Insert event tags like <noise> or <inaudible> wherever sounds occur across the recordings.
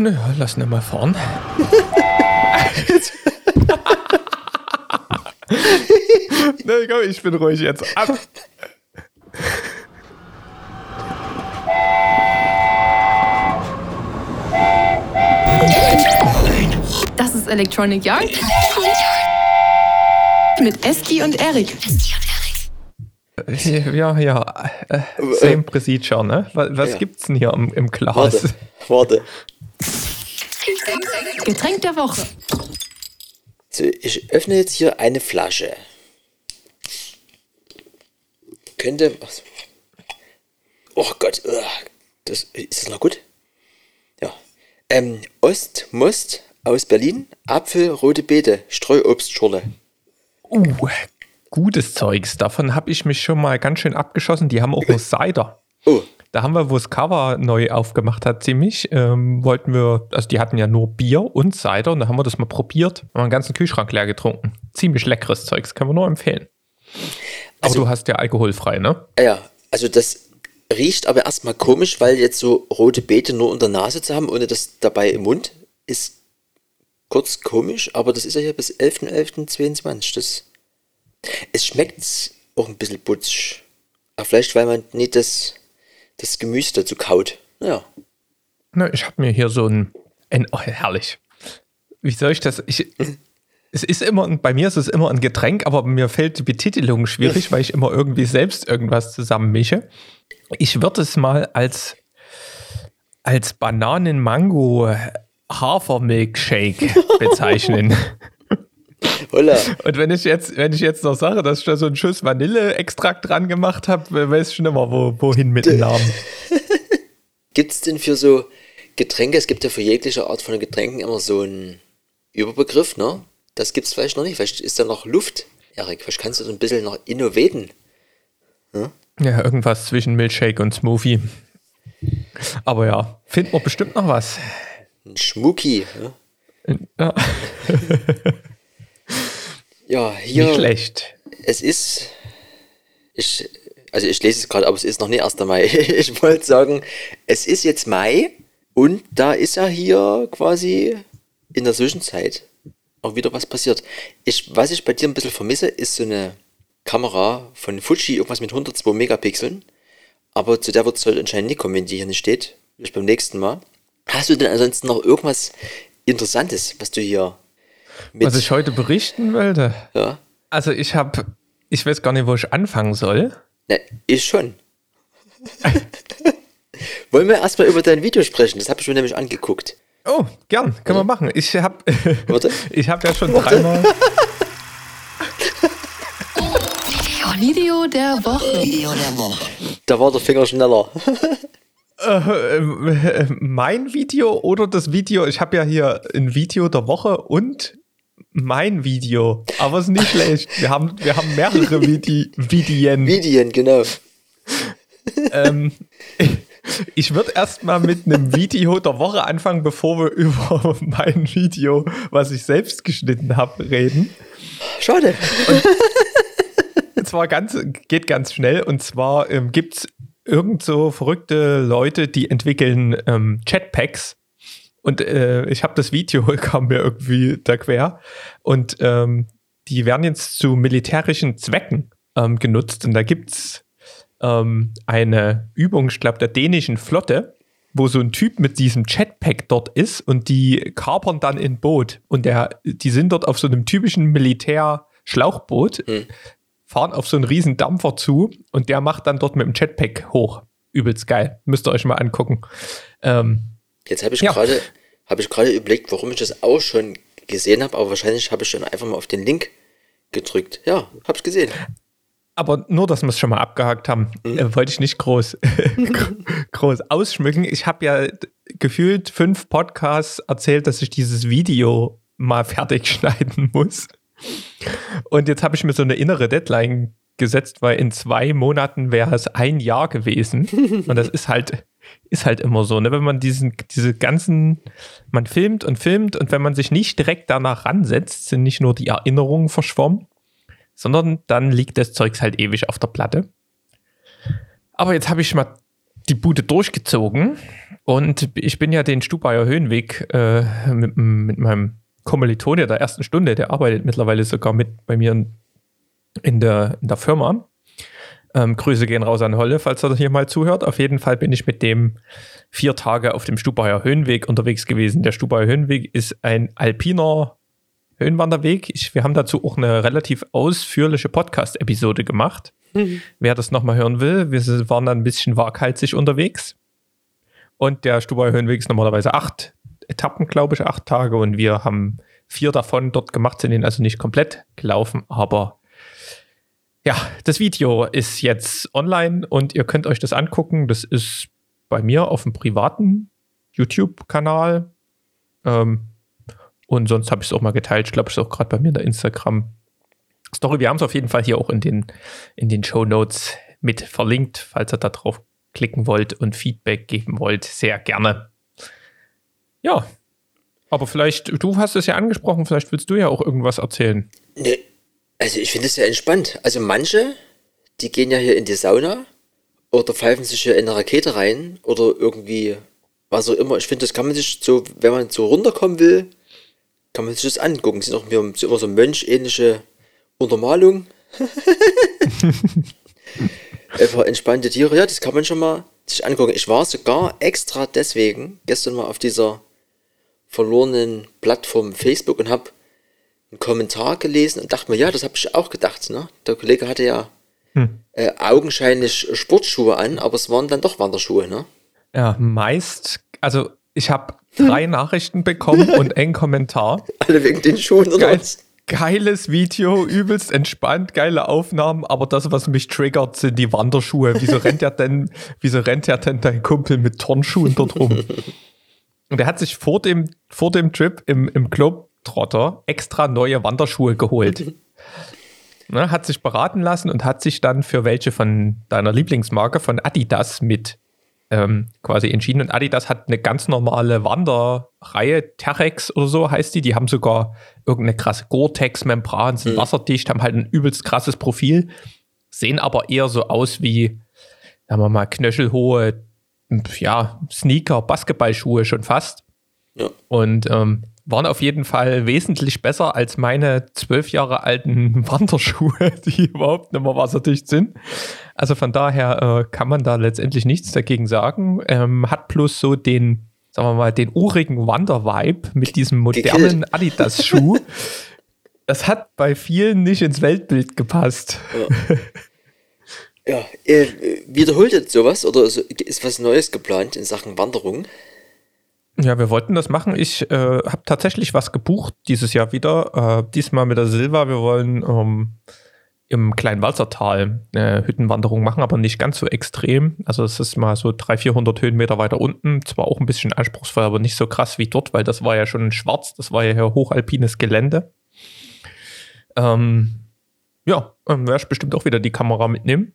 Naja, lass ihn mal fahren. Na komm, ich bin ruhig jetzt. Ab. Das ist Electronic Yard. Mit Eski und Erik. Ja, ja. Äh, same procedure, ne? Was, was Ja. gibt's denn hier im, im Glas? Warte, warte. Getränk der Woche. So, ich öffne jetzt hier eine Flasche. Könnte. was- Oh Gott, das, ist das noch gut? Ja. Ähm, Ostmost aus Berlin, Apfel, rote Beete, Streuobstschorle. Uh, gutes Zeugs. Davon habe ich mich schon mal ganz schön abgeschossen. Die haben auch noch Cider. Oh, Da haben wir, wo es Cover neu aufgemacht hat, ziemlich, ähm, wollten wir, also die hatten ja nur Bier und Cider und da haben wir das mal probiert, haben einen ganzen Kühlschrank leer getrunken. Ziemlich leckeres Zeugs, kann man nur empfehlen. Aber Also- du hast ja alkoholfrei, ne? ah ja, also das riecht aber erstmal komisch, weil jetzt so rote Beete nur unter der Nase zu haben, ohne das dabei im Mund, ist kurz komisch, aber das ist ja hier bis 11.11.22. Das, es schmeckt auch ein bisschen butsch. Aber vielleicht, weil man nicht das, das Gemüse dazu kaut. Ja. Na, ich habe mir hier so ein, ein oh, herrlich. Wie soll ich das? Ich, es ist immer, bei mir ist es immer ein Getränk, aber mir fällt die Betitelung schwierig, weil ich immer irgendwie selbst irgendwas zusammenmische. Ich würde es mal als, als Bananen-Mango-Hafermilkshake bezeichnen. <laughs> Holla. Und wenn ich jetzt, wenn ich jetzt noch sage, dass ich da so einen Schuss Vanille-Extrakt dran gemacht habe, weiß ich schon immer, wo, wohin mit dem Namen. <laughs> Gibt es denn für so Getränke, es gibt ja für jegliche Art von Getränken immer so einen Überbegriff, ne? Das gibt es vielleicht noch nicht. Vielleicht ist da noch Luft, Erik. Vielleicht kannst du so ein bisschen noch innovaten. Ja, irgendwas zwischen Milkshake und Smoothie. Aber ja, finden wir bestimmt noch was. Ein Schmucki. Ja, Ja, <laughs> ja nicht hier. schlecht. Es ist. Ich, also ich lese es gerade, aber es ist noch nicht 1. Mai. <laughs> Ich wollte sagen, es ist jetzt Mai und da ist ja hier quasi in der Zwischenzeit auch wieder was passiert. Ich, was ich bei dir ein bisschen vermisse, ist so eine Kamera von Fuji, irgendwas mit 102 Megapixeln. Aber zu der wird es heute anscheinend nicht kommen, wenn die hier nicht steht. Vielleicht beim nächsten Mal. Hast du denn ansonsten noch irgendwas Interessantes, was du hier. Was ich heute berichten wollte. ja, Also ich habe, ich weiß gar nicht, wo ich anfangen soll. Ne, ich schon. <laughs> Wollen wir erstmal über dein Video sprechen? Das habe ich mir nämlich angeguckt. Oh, gern, können wir machen. Ich habe Warte. <laughs> ich hab ja schon dreimal. Video der Woche. Da war der Finger schneller. äh, mein Video oder das Video, ich habe ja hier ein Video der Woche und mein Video. Aber es ist nicht schlecht. Wir haben, wir haben mehrere Vidi Vidien. Vidien, genau. ähm, ich würde erstmal mit einem Video der Woche anfangen, bevor wir über <laughs> mein Video, was ich selbst geschnitten habe, reden. Schade. Und <laughs> zwar ganz, geht ganz schnell. Und zwar ähm, gibt es irgend so verrückte Leute, die entwickeln ähm, Chatpacks. Und äh, ich habe das Video, <laughs> kam mir irgendwie da quer. Und ähm, die werden jetzt zu militärischen Zwecken ähm, genutzt. Und da gibt es ähm, eine Übung, ich glaube, der dänischen Flotte, wo so ein Typ mit diesem Jetpack dort ist und die kapern dann in Boot. Und der, die sind dort auf so einem typischen Militär-Schlauchboot, fahren auf so einen riesen Dampfer zu und der macht dann dort mit dem Jetpack hoch. Übelst geil. Müsst ihr euch mal angucken. Ähm, Jetzt habe ich Ja. gerade habe ich gerade überlegt, warum ich das auch schon gesehen habe, aber wahrscheinlich habe ich schon einfach mal auf den Link gedrückt. Ja, habe ich gesehen. aber nur, dass wir es schon mal abgehakt haben, äh, wollte ich nicht groß, <laughs> groß ausschmücken. Ich habe ja gefühlt fünf Podcasts erzählt, dass ich dieses Video mal fertig <laughs> schneiden muss. Und jetzt habe ich mir so eine innere Deadline gesetzt, weil in zwei Monaten wäre es ein Jahr gewesen. Und das ist halt, ist halt immer so, ne? Wenn man diesen, diese ganzen, man filmt und filmt und wenn man sich nicht direkt danach ransetzt, sind nicht nur die Erinnerungen verschwommen, sondern dann liegt das Zeugs halt ewig auf der Platte. Aber jetzt habe ich mal die Bude durchgezogen und ich bin ja den Stubaier Höhenweg äh, mit, mit meinem Kommilitone der ersten Stunde, der arbeitet mittlerweile sogar mit bei mir in, der, in der Firma. Ähm, Grüße gehen raus an Holle, falls er hier mal zuhört. Auf jeden Fall bin ich mit dem vier Tage auf dem Stubaier Höhenweg unterwegs gewesen. Der Stubaier Höhenweg ist ein alpiner Höhenwanderweg. Ich, wir haben dazu auch eine relativ ausführliche Podcast-Episode gemacht. Mhm. Wer das nochmal hören will, wir waren dann ein bisschen waghalsig unterwegs. Und der Stubaier Höhenweg ist normalerweise acht Etappen, glaube ich, acht Tage. Und wir haben vier davon dort gemacht, sind ihn also nicht komplett gelaufen, aber ja, das Video ist jetzt online und ihr könnt euch das angucken. Das ist bei mir auf dem privaten YouTube-Kanal. Ähm, und sonst habe ich es auch mal geteilt. Ich glaube, es ist auch gerade bei mir in der Instagram-Story. Wir haben es auf jeden Fall hier auch in den, in den Show Notes mit verlinkt, falls ihr da drauf klicken wollt und Feedback geben wollt. Sehr gerne. Ja, aber vielleicht, du hast es ja angesprochen, vielleicht willst du ja auch irgendwas erzählen. Nee, also ich finde es sehr entspannt. Also manche, die gehen ja hier in die Sauna oder pfeifen sich hier in eine Rakete rein oder irgendwie was auch immer. Ich finde, das kann man sich so, wenn man so runterkommen will, kann man sich das angucken. Sind auch immer so Mönch-ähnliche Untermalung. <laughs> Einfach entspannte Tiere. Ja, das kann man schon mal sich angucken. Ich war sogar extra deswegen gestern mal auf dieser verlorenen Plattform Facebook und habe einen Kommentar gelesen und dachte mir, ja, das habe ich auch gedacht. Ne? Der Kollege hatte ja hm. äh, augenscheinlich Sportschuhe an, aber es waren dann doch Wanderschuhe. Ne? Ja, meist, also ich habe drei <laughs> Nachrichten bekommen und einen Kommentar. <laughs> Alle wegen den Schuhen oder Geil, was? Geiles Video, übelst entspannt, geile Aufnahmen, aber das, was mich triggert, sind die Wanderschuhe. Wieso <laughs> rennt er denn, wieso rennt er denn dein Kumpel mit Turnschuhen dort rum? Und er hat sich vor dem, vor dem Trip im, im Club Trotter extra neue Wanderschuhe geholt. <laughs> ne, hat sich beraten lassen und hat sich dann für welche von deiner Lieblingsmarke von Adidas mit ähm, quasi entschieden. Und Adidas hat eine ganz normale Wanderreihe, Terex oder so heißt die. Die haben sogar irgendeine krasse Gore-Tex-Membran, sind mhm. wasserdicht, haben halt ein übelst krasses Profil, sehen aber eher so aus wie, sagen wir mal, knöchelhohe ja, Sneaker, Basketballschuhe schon fast. Ja. Und ähm, waren auf jeden Fall wesentlich besser als meine zwölf Jahre alten <laughs> Wanderschuhe, <laughs> die überhaupt nicht mehr wasserdicht sind. Also von daher äh, kann man da letztendlich nichts dagegen sagen. Ähm, hat plus so den, sagen wir mal, den urigen Wander-Vibe mit diesem modernen Adidas-Schuh. <laughs> das hat bei vielen nicht ins Weltbild gepasst. Ja. Ja, äh, wiederholt jetzt sowas oder ist was Neues geplant in Sachen Wanderung? Ja, wir wollten das machen. Ich äh, habe tatsächlich was gebucht dieses Jahr wieder. Äh, diesmal mit der Silva. Wir wollen ähm, im kleinen Walzertal eine Hüttenwanderung machen, aber nicht ganz so extrem. Also es ist mal so 300, 400 Höhenmeter weiter unten. Zwar auch ein bisschen anspruchsvoll, aber nicht so krass wie dort, weil das war ja schon schwarz. Das war ja hochalpines Gelände. Ähm, ja, ähm, werde ich bestimmt auch wieder die Kamera mitnehmen.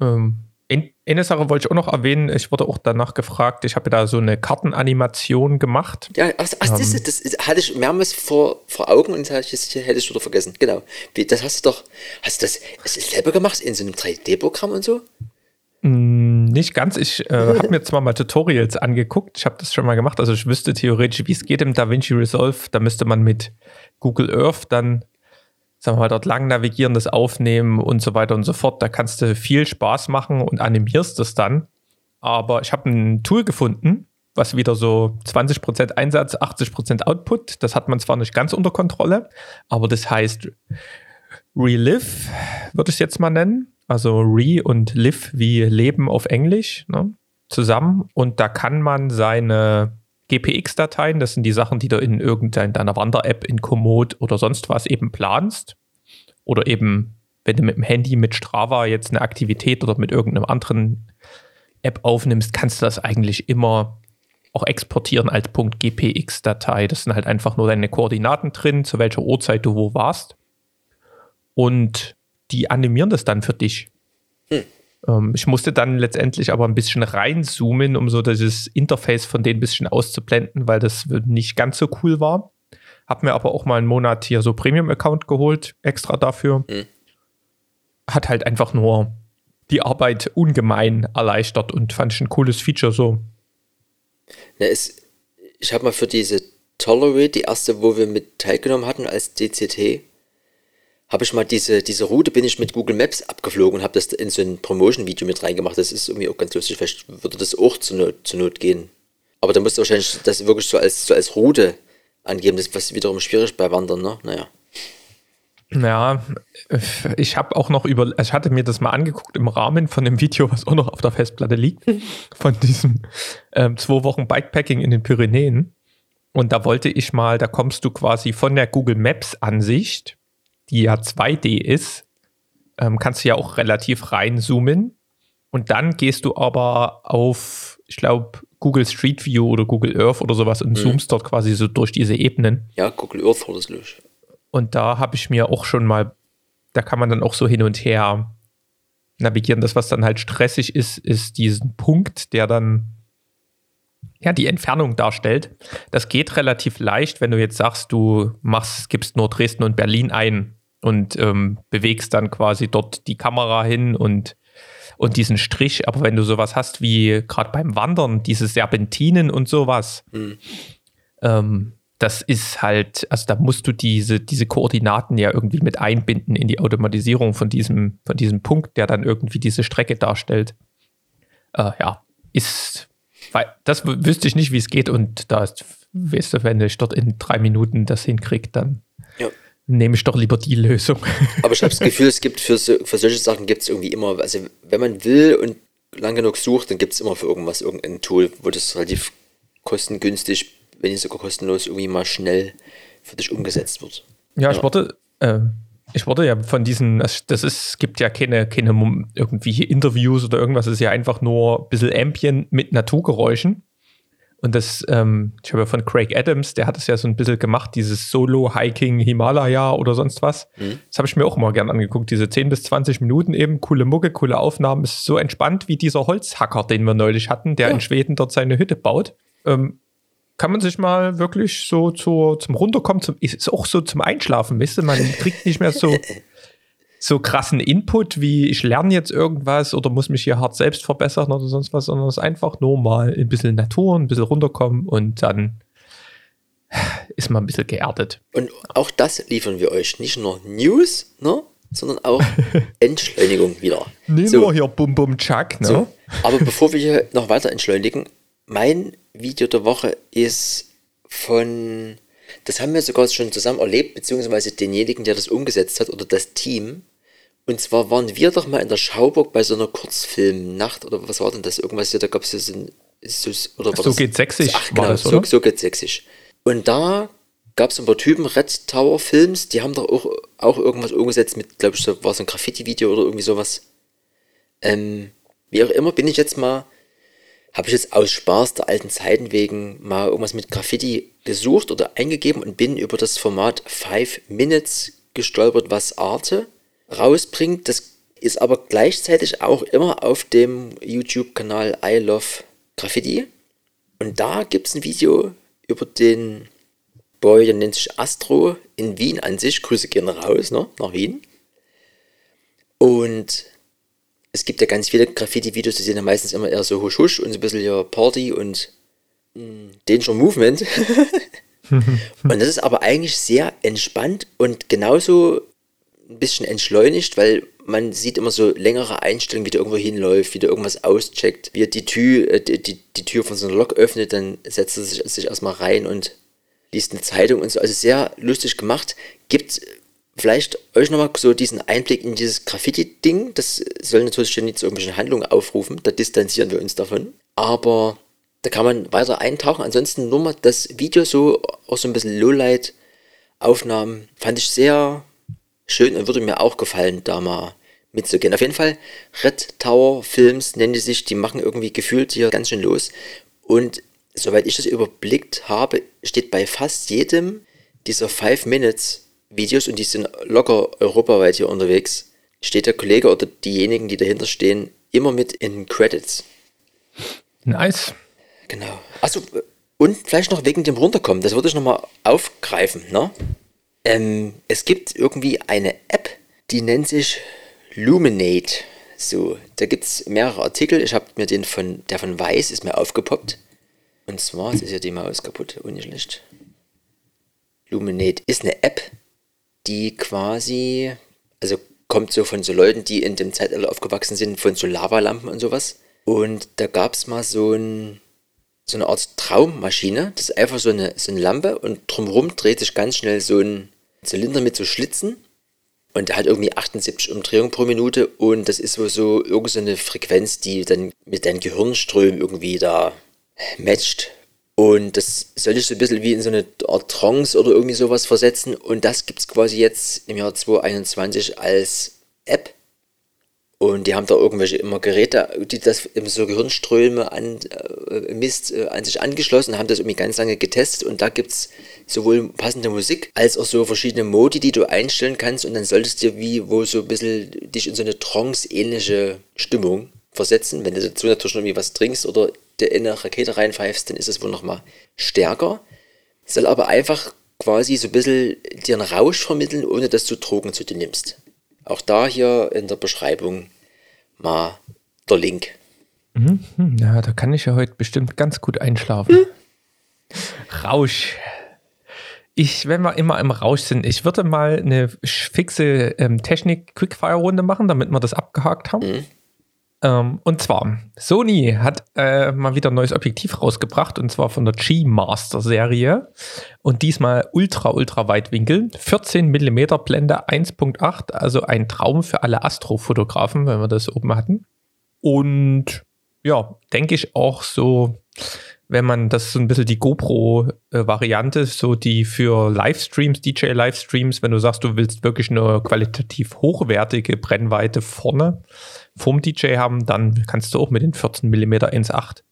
Ähm, eine Sache wollte ich auch noch erwähnen. Ich wurde auch danach gefragt. Ich habe da so eine Kartenanimation gemacht. Ja, ach, ach das, ähm, das, das, hatte ich mehrmals vor, vor Augen und das hätte ich wieder vergessen. Genau. Wie, das hast du doch. Hast du das, das selber gemacht in so einem 3D-Programm und so? Mm, nicht ganz. Ich äh, habe mir zwar mal Tutorials angeguckt. Ich habe das schon mal gemacht. Also ich wüsste theoretisch, wie es geht im DaVinci Resolve. Da müsste man mit Google Earth dann sagen wir mal, dort lang navigieren, das aufnehmen und so weiter und so fort. Da kannst du viel Spaß machen und animierst es dann. Aber ich habe ein Tool gefunden, was wieder so 20% Einsatz, 80% Output. Das hat man zwar nicht ganz unter Kontrolle, aber das heißt Relive, würde ich es jetzt mal nennen. Also Re und Live wie Leben auf Englisch ne, zusammen. Und da kann man seine GPX-Dateien, das sind die Sachen, die du in irgendeiner Wander-App in Komoot oder sonst was eben planst. Oder eben, wenn du mit dem Handy mit Strava jetzt eine Aktivität oder mit irgendeinem anderen App aufnimmst, kannst du das eigentlich immer auch exportieren als .gpx-Datei. Das sind halt einfach nur deine Koordinaten drin, zu welcher Uhrzeit du wo warst. Und die animieren das dann für dich. Hm. Ähm, ich musste dann letztendlich aber ein bisschen reinzoomen, um so dieses Interface von denen ein bisschen auszublenden, weil das nicht ganz so cool war. Hab mir aber auch mal einen Monat hier so Premium-Account geholt, extra dafür. Mhm. Hat halt einfach nur die Arbeit ungemein erleichtert und fand ich ein cooles Feature so. Na, es, ich habe mal für diese Tolerate, die erste, wo wir mit teilgenommen hatten als DCT, habe ich mal diese, diese Route, bin ich mit Google Maps abgeflogen und habe das in so ein Promotion-Video mit reingemacht. Das ist irgendwie auch ganz lustig. Vielleicht würde das auch zur Not, zur Not gehen. Aber da musst du wahrscheinlich das wirklich so als, so als Route angeben. Das ist was wiederum schwierig bei Wandern, ne? Naja. Ja, ich habe auch noch über, also ich hatte mir das mal angeguckt im Rahmen von dem Video, was auch noch auf der Festplatte liegt, <laughs> von diesem ähm, zwei Wochen Bikepacking in den Pyrenäen. Und da wollte ich mal, da kommst du quasi von der Google Maps Ansicht, die ja 2D ist, ähm, kannst du ja auch relativ reinzoomen. Und dann gehst du aber auf, ich glaube, Google Street View oder Google Earth oder sowas und Mhm. zoomst dort quasi so durch diese Ebenen. Ja, Google Earth war das los. Und da habe ich mir auch schon mal, da kann man dann auch so hin und her navigieren. Das, was dann halt stressig ist, ist diesen Punkt, der dann ja die Entfernung darstellt. Das geht relativ leicht, wenn du jetzt sagst, du machst, gibst nur Dresden und Berlin ein und ähm, bewegst dann quasi dort die Kamera hin und und diesen Strich, aber wenn du sowas hast wie gerade beim Wandern, diese Serpentinen und sowas, ähm, das ist halt, also da musst du diese, diese Koordinaten ja irgendwie mit einbinden in die Automatisierung von diesem, von diesem Punkt, der dann irgendwie diese Strecke darstellt. Äh, ja, ist, weil das wüsste ich nicht, wie es geht und da ist, weißt du, wenn ich dort in drei Minuten das hinkriege, dann. Nehme ich doch lieber die Lösung. <laughs> Aber ich habe das Gefühl, es gibt für, so, für solche Sachen gibt es irgendwie immer, also wenn man will und lang genug sucht, dann gibt es immer für irgendwas irgendein Tool, wo das relativ kostengünstig, wenn nicht sogar kostenlos, irgendwie mal schnell für dich umgesetzt wird. Ja, ich Ja. wurde, äh, ich wurde ja von diesen, das das ist, es gibt ja keine, keine irgendwie Interviews oder irgendwas, es ist ja einfach nur ein bisschen Ambient mit Naturgeräuschen. Und das, ähm, ich habe ja von Craig Adams, der hat es ja so ein bisschen gemacht, dieses Solo-Hiking Himalaya oder sonst was. Das habe ich mir auch immer gern angeguckt, diese 10 bis 20 Minuten eben, coole Mucke, coole Aufnahmen, ist so entspannt wie dieser Holzhacker, den wir neulich hatten, der Ja. in Schweden dort seine Hütte baut. Ähm, kann man sich mal wirklich so zur, zum Runterkommen, zum, ist auch so zum Einschlafen, weißt du, man kriegt nicht mehr so, <laughs> so krassen Input, wie ich lerne jetzt irgendwas oder muss mich hier hart selbst verbessern oder sonst was, sondern es ist einfach nur mal ein bisschen Natur, ein bisschen runterkommen und dann ist man ein bisschen geerdet. Und auch das liefern wir euch. Nicht nur News, ne, sondern auch <laughs> Entschleunigung wieder. Nehmen So. wir hier Bum Bum Chuck, ne? So, aber bevor wir hier noch weiter entschleunigen, mein Video der Woche ist von, das haben wir sogar schon zusammen erlebt, beziehungsweise denjenigen, der das umgesetzt hat oder das Team. Und zwar waren wir doch mal in der Schauburg bei so einer Kurzfilmnacht oder was war denn das? Irgendwas hier, da gab es ja so ein, so, oder war So geht sächsisch Ach, genau, das, so, so geht sächsisch. Und da gab es ein paar Typen, Red Tower Films, die haben doch auch, auch irgendwas umgesetzt mit, glaube ich, so, war so ein Graffiti-Video oder irgendwie sowas. Ähm, wie auch immer, bin ich jetzt mal, habe ich jetzt aus Spaß der alten Zeiten wegen mal irgendwas mit Graffiti gesucht oder eingegeben und bin über das Format 5 Minutes gestolpert, was Arte rausbringt. Das ist aber gleichzeitig auch immer auf dem YouTube-Kanal I Love Graffiti. Und da gibt es ein Video über den Boy, der nennt sich Astro in Wien an sich. Grüße gehen raus, ne? Nach Wien. Und es gibt ja ganz viele Graffiti-Videos, die sind ja meistens immer eher so husch husch und so ein bisschen ja Party und mh, Danger Movement. <laughs> <laughs> und das ist aber eigentlich sehr entspannt und genauso ein bisschen entschleunigt, weil man sieht immer so längere Einstellungen, wie der irgendwo hinläuft, wie der irgendwas auscheckt, wie er die Tür, äh, die, die, die Tür von so einer Lok öffnet, dann setzt er sich, sich erstmal rein und liest eine Zeitung und so. Also sehr lustig gemacht. Gibt vielleicht euch nochmal so diesen Einblick in dieses Graffiti-Ding. Das soll natürlich schon nicht zu irgendwelchen Handlungen aufrufen, da distanzieren wir uns davon. Aber da kann man weiter eintauchen. Ansonsten nur mal das Video so, auch so ein bisschen Lowlight-Aufnahmen, fand ich sehr schön und würde mir auch gefallen, da mal mitzugehen. Auf jeden Fall, Red Tower Films nennen die sich, die machen irgendwie gefühlt hier ganz schön los. Und soweit ich das überblickt habe, steht bei fast jedem dieser 5 Minutes Videos, und die sind locker europaweit hier unterwegs, steht der Kollege oder diejenigen, die dahinter stehen, immer mit in Credits. Nice. Genau. Achso, und vielleicht noch wegen dem Runterkommen, das würde ich nochmal aufgreifen, ne? Ähm, es gibt irgendwie eine App, die nennt sich Luminate. So, da gibt es mehrere Artikel. Ich habe mir den von, der von Weiß ist mir aufgepoppt. Und zwar, jetzt ist ja die Maus kaputt, oh nicht schlecht. Luminate ist eine App, die quasi, also kommt so von so Leuten, die in dem Zeitalter aufgewachsen sind, von so Lavalampen und sowas. Und da gab es mal so, ein, so eine Art Traummaschine. Das ist einfach so eine, so eine Lampe und drumherum dreht sich ganz schnell so ein Zylinder mit so Schlitzen. Und der hat irgendwie 78 Umdrehungen pro Minute und das ist wohl so irgendeine so Frequenz, die dann mit deinen Gehirnströmen irgendwie da matcht. Und das soll ich so ein bisschen wie in so eine Art Trance oder irgendwie sowas versetzen. Und das gibt es quasi jetzt im Jahr 2021 als App. Und die haben da irgendwelche immer Geräte, die das eben so Gehirnströme an, äh, misst, äh, an sich angeschlossen, haben das irgendwie ganz lange getestet und da gibt es sowohl passende Musik als auch so verschiedene Modi, die du einstellen kannst und dann solltest du wie wo so ein bisschen dich in so eine Trance-ähnliche Stimmung versetzen. Wenn du dazu natürlich noch irgendwie was trinkst oder dir in eine Rakete reinpfeifst, dann ist es wohl nochmal stärker. Soll aber einfach quasi so ein bisschen dir einen Rausch vermitteln, ohne dass du Drogen zu dir nimmst. Auch da hier in der Beschreibung mal der Link. Mhm. Ja, da kann ich ja heute bestimmt ganz gut einschlafen. Hm? Rausch. Ich, wenn wir immer im Rausch sind, ich würde mal eine fixe ähm, Technik-Quickfire-Runde machen, damit wir das abgehakt haben. Mhm. Ähm, und zwar, Sony hat äh, mal wieder ein neues Objektiv rausgebracht und zwar von der G-Master-Serie. Und diesmal ultra, ultra Weitwinkel. 14 mm Blende 1.8, also ein Traum für alle Astrofotografen, wenn wir das oben hatten. Und ja, denke ich auch so, wenn man das so ein bisschen die GoPro-Variante, so die für Livestreams, DJ-Livestreams, wenn du sagst, du willst wirklich eine qualitativ hochwertige Brennweite vorne vom DJ haben, dann kannst du auch mit den 14 mm 1.8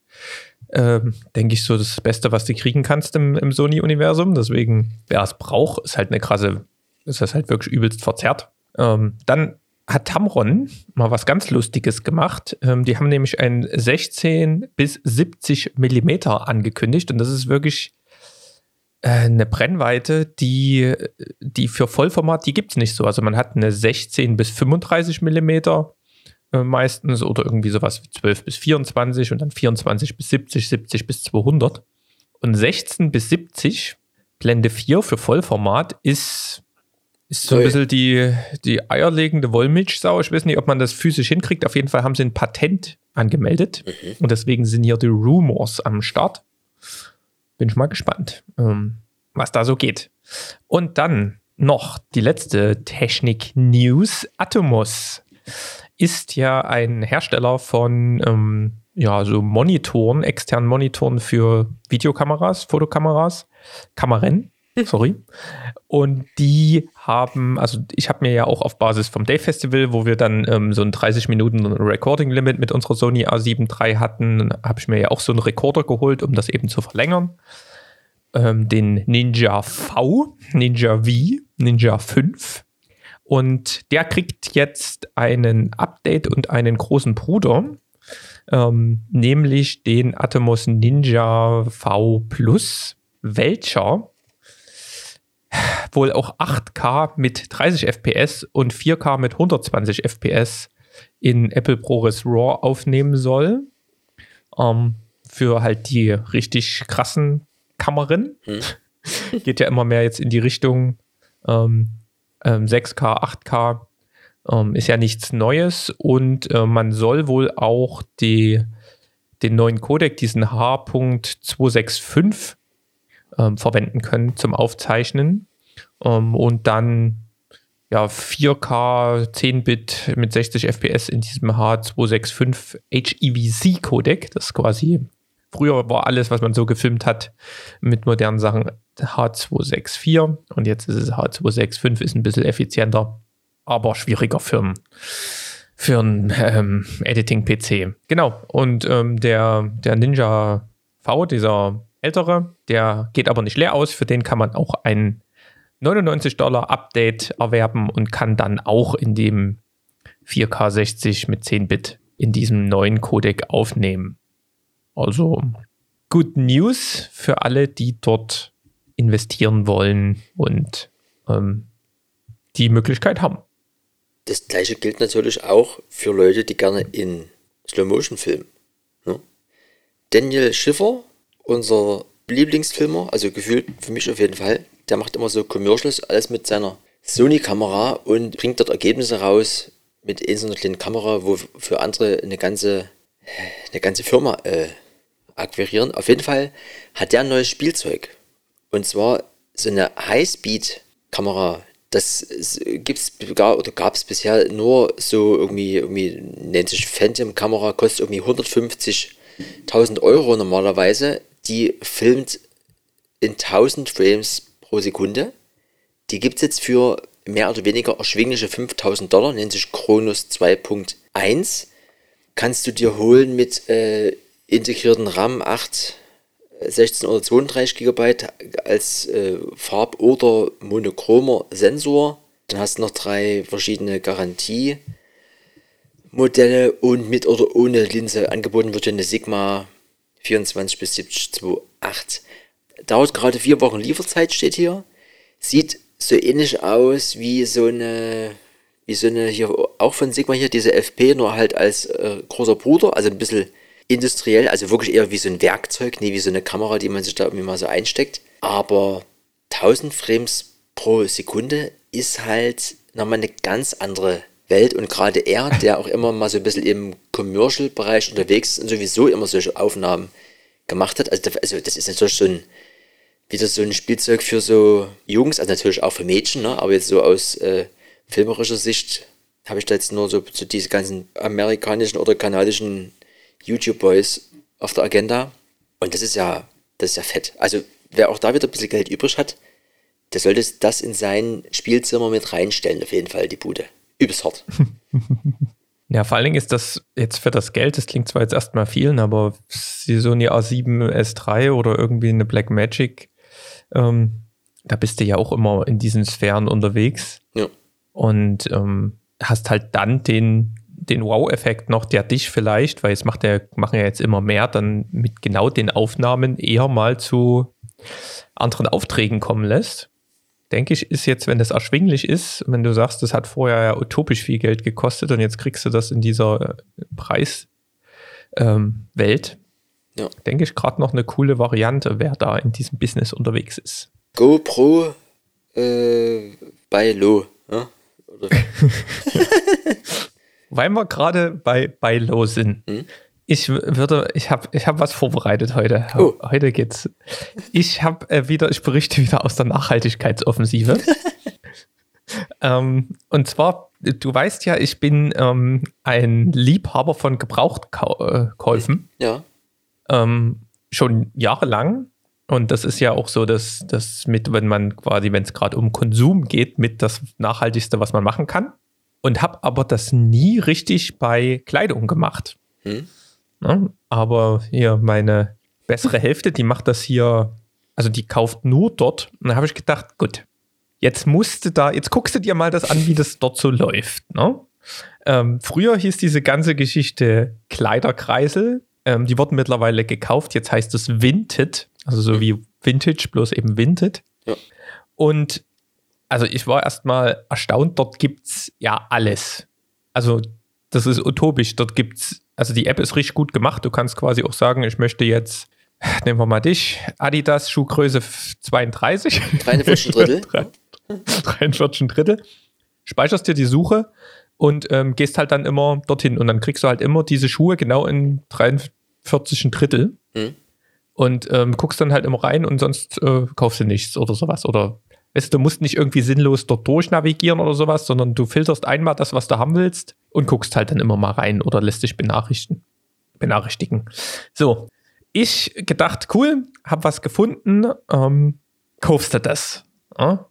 ähm, denke ich, so das Beste, was du kriegen kannst im, im Sony-Universum. Deswegen, wer es braucht, ist halt eine krasse, ist das halt wirklich übelst verzerrt. Ähm, dann hat Tamron mal was ganz Lustiges gemacht. Ähm, die haben nämlich ein 16 bis 70 Millimeter angekündigt und das ist wirklich äh, eine Brennweite, die, die für Vollformat, die gibt es nicht so. Also man hat eine 16 bis 35 Millimeter äh, meistens oder irgendwie sowas wie 12 bis 24 und dann 24 bis 70, 70 bis 200. Und 16 bis 70, Blende 4 für Vollformat, ist, ist so ein bisschen die, die eierlegende Wollmilchsau. Ich weiß nicht, ob man das physisch hinkriegt. Auf jeden Fall haben sie ein Patent angemeldet mhm. und deswegen sind hier die Rumors am Start. Bin ich mal gespannt, ähm, was da so geht. Und dann noch die letzte Technik-News. Atomos ist ja ein Hersteller von ähm, ja, so Monitoren, externen Monitoren für Videokameras, Fotokameras, Kameren, hm. sorry. Und die haben, also ich habe mir ja auch auf Basis vom Day Festival, wo wir dann ähm, so ein 30 Minuten Recording Limit mit unserer Sony A7 III hatten, habe ich mir ja auch so einen Rekorder geholt, um das eben zu verlängern. Ähm, den Ninja V, Ninja V, Ninja 5 und der kriegt jetzt einen Update und einen großen Bruder, ähm, nämlich den Atomos Ninja V Plus, welcher wohl auch 8K mit 30 FPS und 4K mit 120 FPS in Apple ProRes RAW aufnehmen soll. Ähm, für halt die richtig krassen Kammern. Hm. <laughs> Geht ja immer mehr jetzt in die Richtung, ähm, 6K, ähm, 8K ähm, ist ja nichts Neues und äh, man soll wohl auch die, den neuen Codec, diesen H.265, ähm, verwenden können zum Aufzeichnen ähm, und dann ja, 4K 10-Bit mit 60 FPS in diesem H265 HEVC Codec. Das ist quasi, früher war alles, was man so gefilmt hat, mit modernen Sachen H264 und jetzt ist es H265, ist ein bisschen effizienter, aber schwieriger für einen für ein ähm, Editing-PC. Genau. Und ähm, der, der Ninja V, dieser ältere, der geht aber nicht leer aus. Für den kann man auch ein 99 Dollar Update erwerben und kann dann auch in dem 4K 60 mit 10 Bit in diesem neuen Codec aufnehmen. Also Good News für alle, die dort investieren wollen und ähm, die Möglichkeit haben. das gleiche gilt natürlich auch für Leute, die gerne in Slow-Motion filmen. Ne? Daniel Schiffer, unser Lieblingsfilmer, also gefühlt für mich auf jeden Fall, der macht immer so Commercials, alles mit seiner Sony-Kamera und bringt dort Ergebnisse raus mit einer kleinen Kamera, wo für andere eine ganze, eine ganze Firma äh, akquirieren. Auf jeden Fall hat der ein neues Spielzeug. Und zwar so eine Highspeed-Kamera. Das gibt's oder gab es bisher nur so irgendwie, irgendwie nennt sich Phantom-Kamera, kostet irgendwie 150.000 Euro normalerweise. Die filmt in 1000 Frames pro Sekunde. Die gibt es jetzt für mehr oder weniger erschwingliche 5000 Dollar, nennt sich Chronos 2.1. Kannst du dir holen mit äh, integrierten RAM 8, 16 oder 32 GB als äh, Farb- oder monochromer Sensor. Dann hast du noch drei verschiedene Garantiemodelle und mit oder ohne Linse angeboten wird eine Sigma 24 bis 7028. Dauert gerade vier Wochen Lieferzeit, steht hier. Sieht so ähnlich aus wie so eine, wie so eine hier, auch von Sigma hier, diese FP, nur halt als äh, großer Bruder, also ein bisschen industriell, also wirklich eher wie so ein Werkzeug, nie wie so eine Kamera, die man sich da irgendwie mal so einsteckt. Aber 1000 Frames pro Sekunde ist halt nochmal eine ganz andere Welt und gerade er, der auch immer mal so ein bisschen im Commercial-Bereich unterwegs ist und sowieso immer solche Aufnahmen gemacht hat, also, also das ist natürlich so ein wieder so ein Spielzeug für so Jungs, also natürlich auch für Mädchen, ne? aber jetzt so aus äh, filmerischer Sicht habe ich da jetzt nur so, so diese ganzen amerikanischen oder kanadischen YouTube-Boys auf der Agenda. Und das ist ja, das ist ja fett. Also wer auch da wieder ein bisschen Geld übrig hat, der sollte das in sein Spielzimmer mit reinstellen, auf jeden Fall, die Bude. Übelst hart. <laughs> Ja, vor allen Dingen ist das jetzt für das Geld, das klingt zwar jetzt erstmal vielen, aber die Sony A7 S3 oder irgendwie eine Blackmagic ähm, da bist du ja auch immer in diesen Sphären unterwegs. Ja. Und ähm, hast halt dann den, den Wow-Effekt noch, der dich vielleicht, weil es macht ja, machen ja jetzt immer mehr, dann mit genau den Aufnahmen eher mal zu anderen Aufträgen kommen lässt. Denke ich, ist jetzt, wenn das erschwinglich ist, wenn du sagst, das hat vorher ja utopisch viel Geld gekostet und jetzt kriegst du das in dieser äh, Preiswelt, ähm, ja. denke ich, gerade noch eine coole Variante, wer da in diesem Business unterwegs ist. GoPro äh, bei Low. Ja? Weil wir gerade bei, bei Low sind. Hm? Ich würde, ich habe ich hab was vorbereitet heute. Oh. Heute geht's. Ich habe äh, wieder, ich berichte wieder aus der Nachhaltigkeitsoffensive. <laughs> ähm, und zwar, du weißt ja, ich bin ähm, ein Liebhaber von Gebrauchtkäufen. Ja ähm, schon jahrelang. Und das ist ja auch so, dass das mit, wenn man quasi, wenn es gerade um Konsum geht, mit das Nachhaltigste, was man machen kann. Und habe aber das nie richtig bei Kleidung gemacht. Hm. Ja, aber hier meine bessere Hälfte, die macht das hier, also die kauft nur dort. Und da habe ich gedacht, gut, jetzt musste da, jetzt guckst du dir mal das an, wie das dort so läuft. Ne? Ähm, früher hieß diese ganze Geschichte Kleiderkreisel. Ähm, die wurden mittlerweile gekauft. Jetzt heißt es Vinted, also so wie Vintage, bloß eben Vinted. Ja. Und also ich war erstmal erstaunt, dort gibt es ja alles. Also das ist utopisch. Dort gibt es, also die App ist richtig gut gemacht. Du kannst quasi auch sagen, ich möchte jetzt, <laughs> nehmen wir mal dich, Adidas Schuhgröße 32. 43 Drittel. <laughs> 43 Drittel. Speicherst dir die Suche und ähm, gehst halt dann immer dorthin und dann kriegst du halt immer diese Schuhe genau in 43 40 Drittel mhm. und ähm, guckst dann halt immer rein und sonst äh, kaufst du nichts oder sowas. Oder weißt du, du musst nicht irgendwie sinnlos dort durchnavigieren oder sowas, sondern du filterst einmal das, was du haben willst und guckst halt dann immer mal rein oder lässt dich benachrichtigen. benachrichtigen. So, ich gedacht, cool, hab was gefunden, ähm, kaufst du das? Ja?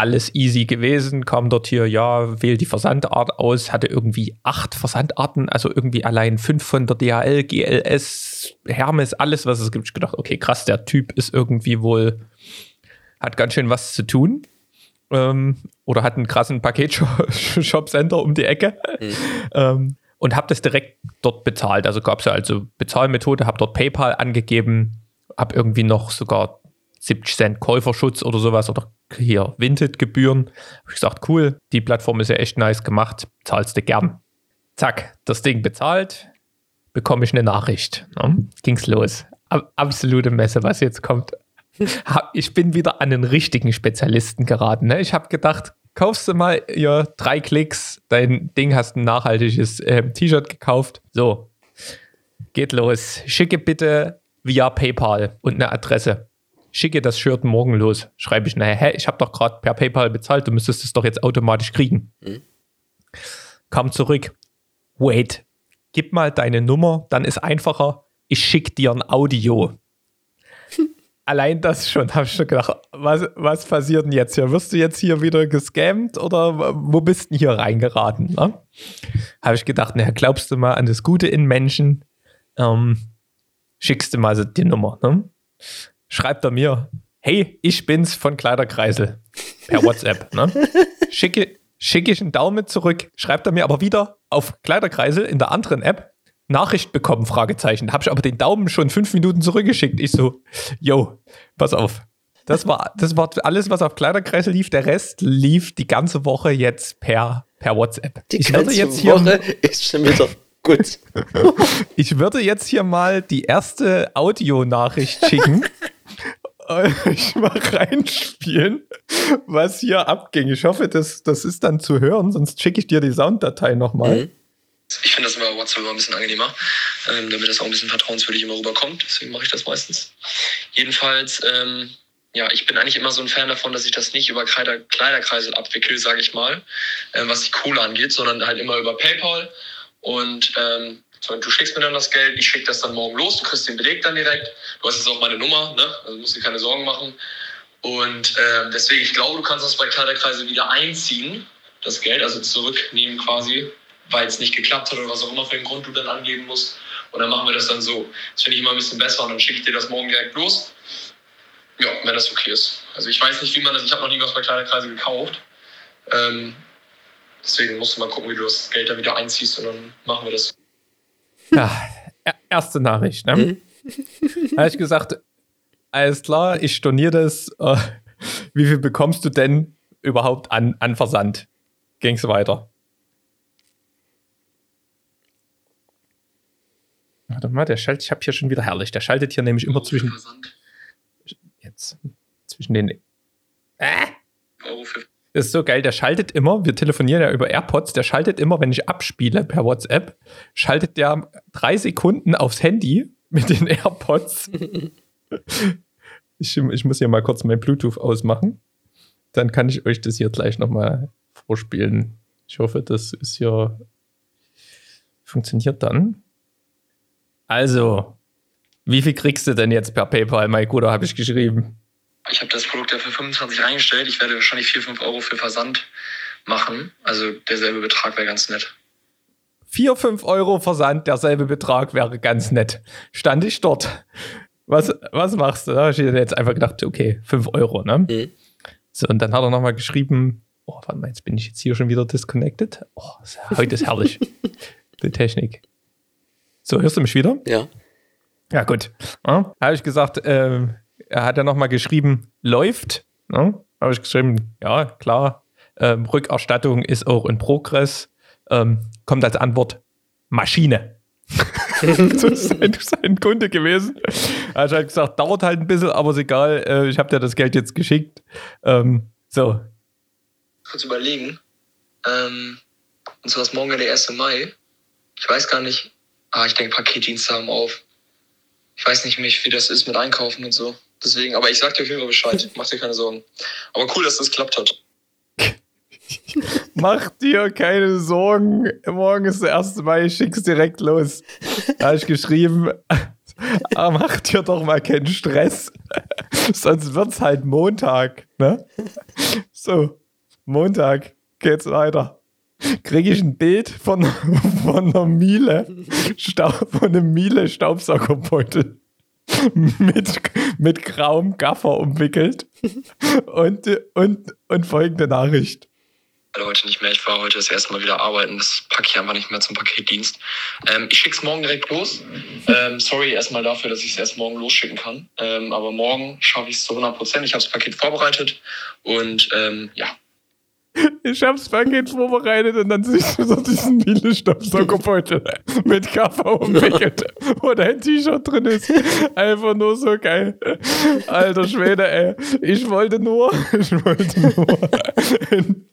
alles easy gewesen, kam dort hier, ja, wähl die Versandart aus, hatte irgendwie acht Versandarten, also irgendwie allein fünf von der DHL, GLS, Hermes, alles, was es gibt. Ich gedacht, okay, krass, der Typ ist irgendwie wohl, hat ganz schön was zu tun. Ähm, oder hat einen krassen Paketshop-Center um die Ecke. Mhm. Ähm, und habe das direkt dort bezahlt. Also gab es ja also Bezahlmethode, habe dort PayPal angegeben, habe irgendwie noch sogar 70 Cent Käuferschutz oder sowas oder hier Vinted-Gebühren. Habe ich gesagt, cool, die Plattform ist ja echt nice gemacht, zahlst du gern. Zack, das Ding bezahlt, bekomme ich eine Nachricht. Ne? Ging's los. Ab absolute Messe, was jetzt kommt. Ich bin wieder an den richtigen Spezialisten geraten. Ne? Ich habe gedacht, kaufst du mal ja, drei Klicks, dein Ding hast ein nachhaltiges äh, T-Shirt gekauft. So, geht los. Schicke bitte via PayPal und eine Adresse. Schicke das Shirt morgen los. Schreibe ich, naja, hä, ich habe doch gerade per PayPal bezahlt, du müsstest es doch jetzt automatisch kriegen. Mhm. Kam zurück. Wait, gib mal deine Nummer, dann ist einfacher. Ich schicke dir ein Audio. Allein das schon, habe ich schon gedacht, was, was passiert denn jetzt hier? Wirst du jetzt hier wieder gescammt oder wo bist du denn hier reingeraten? Ne? Habe ich gedacht, naja, glaubst du mal an das Gute in Menschen? Ähm, schickst du mal so die Nummer. Ne? Schreibt er mir, hey, ich bin's von Kleiderkreisel. Per <laughs> WhatsApp. Ne? Schicke, schicke ich einen Daumen zurück, schreibt er mir aber wieder auf Kleiderkreisel in der anderen App Nachricht bekommen, Fragezeichen. Habe ich aber den Daumen schon fünf Minuten zurückgeschickt. Ich so, yo, pass auf. Das war, das war alles, was auf Kleiderkreisel lief. Der Rest lief die ganze Woche jetzt per, per WhatsApp. Die ich ganze würde jetzt Woche hier, ist schon wieder gut. <laughs> ich würde jetzt hier mal die erste Audionachricht schicken. <laughs> ich mal reinspielen, was hier abging. Ich hoffe, das, das ist dann zu hören, sonst schicke ich dir die Sounddatei nochmal. Mhm. Ich finde das immer WhatsApp immer ein bisschen angenehmer, ähm, damit das auch ein bisschen vertrauenswürdig immer rüberkommt. Deswegen mache ich das meistens. Jedenfalls, ähm, ja, ich bin eigentlich immer so ein Fan davon, dass ich das nicht über Kleider Kleiderkreisel abwickle, sage ich mal, ähm, was die Kohle angeht, sondern halt immer über PayPal. Und ähm, du schickst mir dann das Geld, ich schicke das dann morgen los, du kriegst den Beleg dann direkt. Du hast jetzt auch meine Nummer, ne? also musst dir keine Sorgen machen. Und ähm, deswegen, ich glaube, du kannst das bei Kleiderkreisel wieder einziehen, das Geld, also zurücknehmen quasi, weil es nicht geklappt hat oder was auch immer für einen Grund du dann angeben musst. Und dann machen wir das dann so. Das finde ich immer ein bisschen besser und dann schicke ich dir das morgen direkt los. Ja, wenn das okay ist. Also ich weiß nicht, wie man das, ich habe noch nie was bei Kleiderkreise gekauft. Ähm, deswegen musst du mal gucken, wie du das Geld da wieder einziehst und dann machen wir das. Ja, er- erste Nachricht. Ne? <laughs> habe ich gesagt, alles klar, ich storniere das. <laughs> Wie viel bekommst du denn überhaupt an, an Versand? Ging's weiter. Warte mal, der schaltet, ich habe hier schon wieder herrlich. Der schaltet hier nämlich immer zwischen, jetzt, zwischen den. Äh, das ist so geil, der schaltet immer, wir telefonieren ja über AirPods, der schaltet immer, wenn ich abspiele per WhatsApp, schaltet der drei Sekunden aufs Handy mit den AirPods. <laughs> ich, ich muss hier mal kurz mein Bluetooth ausmachen. Dann kann ich euch das hier gleich nochmal vorspielen. Ich hoffe, das ist hier funktioniert dann. Also, wie viel kriegst du denn jetzt per PayPal, mein Guter, habe ich geschrieben. Ich habe das Produkt ja für 25 reingestellt. Ich werde wahrscheinlich 4, 5 Euro für Versand machen. Also derselbe Betrag wäre ganz nett. 4, 5 Euro Versand, derselbe Betrag wäre ganz nett. Stand ich dort. Was, was machst du? Da habe ich jetzt einfach gedacht, okay, 5 Euro, ne? Mhm. So, und dann hat er nochmal geschrieben, oh, warte mal, jetzt bin ich jetzt hier schon wieder disconnected. Oh, heute ist herrlich. <laughs> Die Technik. So, hörst du mich wieder? Ja. Ja, gut. Ja, habe ich gesagt, ähm, er hat ja nochmal geschrieben, läuft. Ja, habe ich geschrieben, ja, klar. Ähm, Rückerstattung ist auch in Progress. Ähm, kommt als Antwort Maschine. <laughs> so ist sein, sein Kunde gewesen. Er hat halt gesagt, dauert halt ein bisschen, aber ist egal. Äh, ich habe dir das Geld jetzt geschickt. Ähm, so, Kurz überlegen. Ähm, und zwar ist morgen ja der 1. Mai. Ich weiß gar nicht. Ah, ich denke, Paketdienste haben auf. Ich weiß nicht, mich, wie das ist mit Einkaufen und so. Deswegen, aber ich sag dir auf jeden Fall Bescheid. <laughs> Mach dir keine Sorgen. Aber cool, dass das geklappt hat. <laughs> Mach dir keine Sorgen. Morgen ist der 1. Mai, ich schick's direkt los. Da habe ich geschrieben, aber <laughs> mach dir doch mal keinen Stress. Sonst wird's halt Montag. Ne? So, Montag geht's weiter. Kriege ich ein Bild von, <laughs> von einer Miele, Staub, von einem Miele Staubsaugerbeutel mit, mit grauem Gaffer umwickelt und, und, und folgende Nachricht. leider heute nicht mehr. Ich war heute das erste Mal wieder arbeiten. Das packe ich einfach nicht mehr zum Paketdienst. Ähm, ich schicke es morgen direkt los. Ähm, sorry erstmal dafür, dass ich es erst morgen losschicken kann. Ähm, aber morgen schaffe ich es zu 100 Prozent. Ich habe das Paket vorbereitet und ähm, ja, Ich hab's Paket vorbereitet und dann siehst du so diesen Miele-Staubsaugerbeutel mit Cover umwickelt, wo dein T-Shirt drin ist. Einfach nur so geil. Alter Schwede, ey. Ich wollte nur, <laughs> ich wollte nur ein,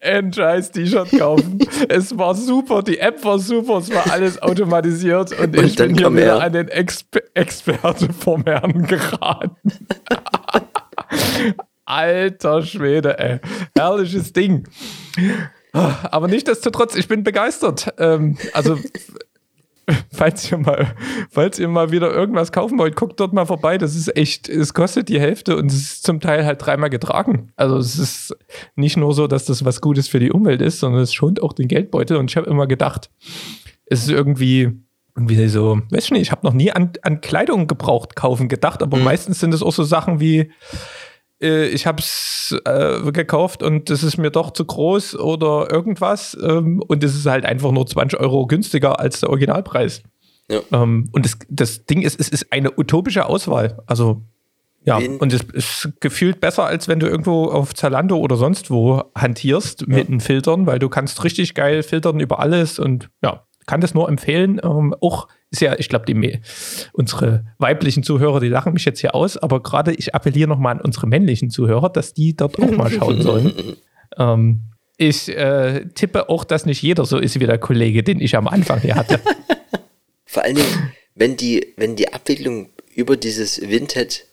ein scheiß T-Shirt kaufen. Es war super, die App war super, es war alles automatisiert und, Und ich bin hier wieder er. an den Exper Experte vom Herrn geraten. Alter Schwede, ey. Herrliches Ding. Aber nichtsdestotrotz, ich bin begeistert. Ähm, also, falls ihr, mal, falls ihr mal wieder irgendwas kaufen wollt, guckt dort mal vorbei. Das ist echt, es kostet die Hälfte und es ist zum Teil halt dreimal getragen. Also, es ist nicht nur so, dass das was Gutes für die Umwelt ist, sondern es schont auch den Geldbeutel. Und ich habe immer gedacht, es ist irgendwie. Irgendwie so, weiß ich nicht, ich habe noch nie an, an Kleidung gebraucht kaufen gedacht, aber meistens sind es auch so Sachen wie, äh, ich habe es äh, gekauft und es ist mir doch zu groß oder irgendwas ähm, und es ist halt einfach nur 20 Euro günstiger als der Originalpreis. Ja. Ähm, und das, das Ding ist, es ist eine utopische Auswahl. Also ja, Wen- und es ist gefühlt besser, als wenn du irgendwo auf Zalando oder sonst wo hantierst mit den Filtern, weil du kannst richtig geil filtern über alles und ja, kann das nur empfehlen. Ähm, auch ist ja, ich glaube, die unsere weiblichen Zuhörer, die lachen mich jetzt hier aus, aber gerade ich appelliere nochmal an unsere männlichen Zuhörer, dass die dort auch mal schauen <laughs> sollen. ähm, ich äh, tippe auch, dass nicht jeder so ist wie der Kollege, den ich am Anfang hier hatte. <laughs> Vor allen Dingen, wenn die, wenn die Abwicklung über dieses Vinted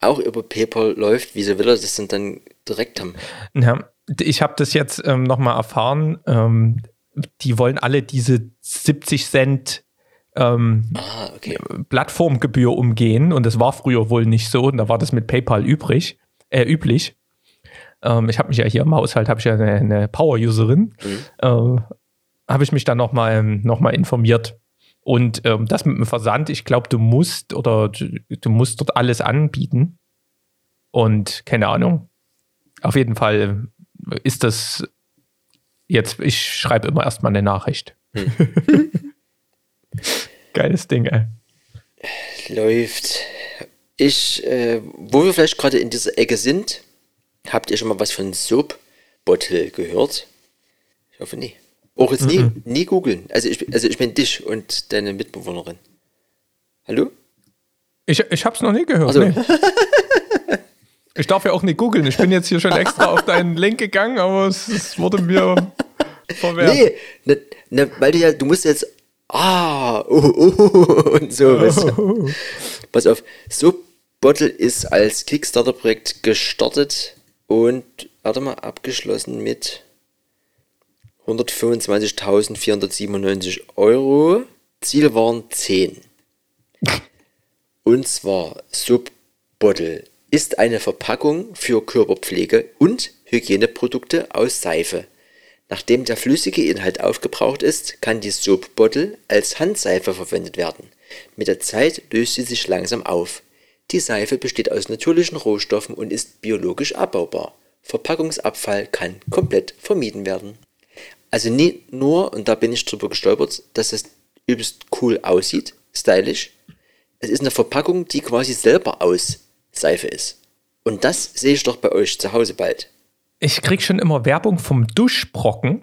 auch über PayPal läuft, wieso will er das denn dann direkt haben? Ja, ich habe das jetzt ähm, nochmal erfahren. Ähm, die wollen alle diese 70 Cent ähm, Ah, okay. Plattformgebühr umgehen und das war früher wohl nicht so und da war das mit PayPal übrig, äh, üblich. Ähm, ich habe mich ja hier im Haushalt, habe ich ja eine, eine Power-Userin, äh, habe ich mich dann nochmal noch mal informiert. Und ähm, das mit dem Versand, ich glaube, du musst oder du, du musst dort alles anbieten. Und keine Ahnung. Auf jeden Fall ist das jetzt, ich schreibe immer erstmal eine Nachricht. <laughs> <laughs> Geiles Ding, ey. Läuft. Ich, äh, wo wir vielleicht gerade in dieser Ecke sind, habt ihr schon mal was von Soap Bottle gehört? Ich hoffe nie. Auch jetzt nie, nie googeln. Also ich, also ich meine dich und deine Mitbewohnerin. Hallo? Ich, ich habe es noch nie gehört. Also, Nee. Ich darf ja auch nicht googeln. Ich bin jetzt hier schon extra auf deinen Link gegangen, aber es, es wurde mir <laughs> verwehrt. nee, ne, ne, weil du ja, du musst jetzt, ah, <laughs> uh, uh, und so, weißt du. <laughs> Pass auf, Soap Bottle ist als Kickstarter-Projekt gestartet und, warte mal, abgeschlossen mit 125.497 Euro. Ziel waren 10. Und zwar Soap Bottle ist eine Verpackung für Körperpflege und Hygieneprodukte aus Seife. Nachdem der flüssige Inhalt aufgebraucht ist, kann die Soap Bottle als Handseife verwendet werden. Mit der Zeit löst sie sich langsam auf. Die Seife besteht aus natürlichen Rohstoffen und ist biologisch abbaubar. Verpackungsabfall kann komplett vermieden werden. Also nie nur, und da bin ich drüber gestolpert, dass es übelst cool aussieht, stylisch. Es ist eine Verpackung, die quasi selber aus Seife ist. Und das sehe ich doch bei euch zu Hause bald. Ich krieg schon immer Werbung vom Duschbrocken.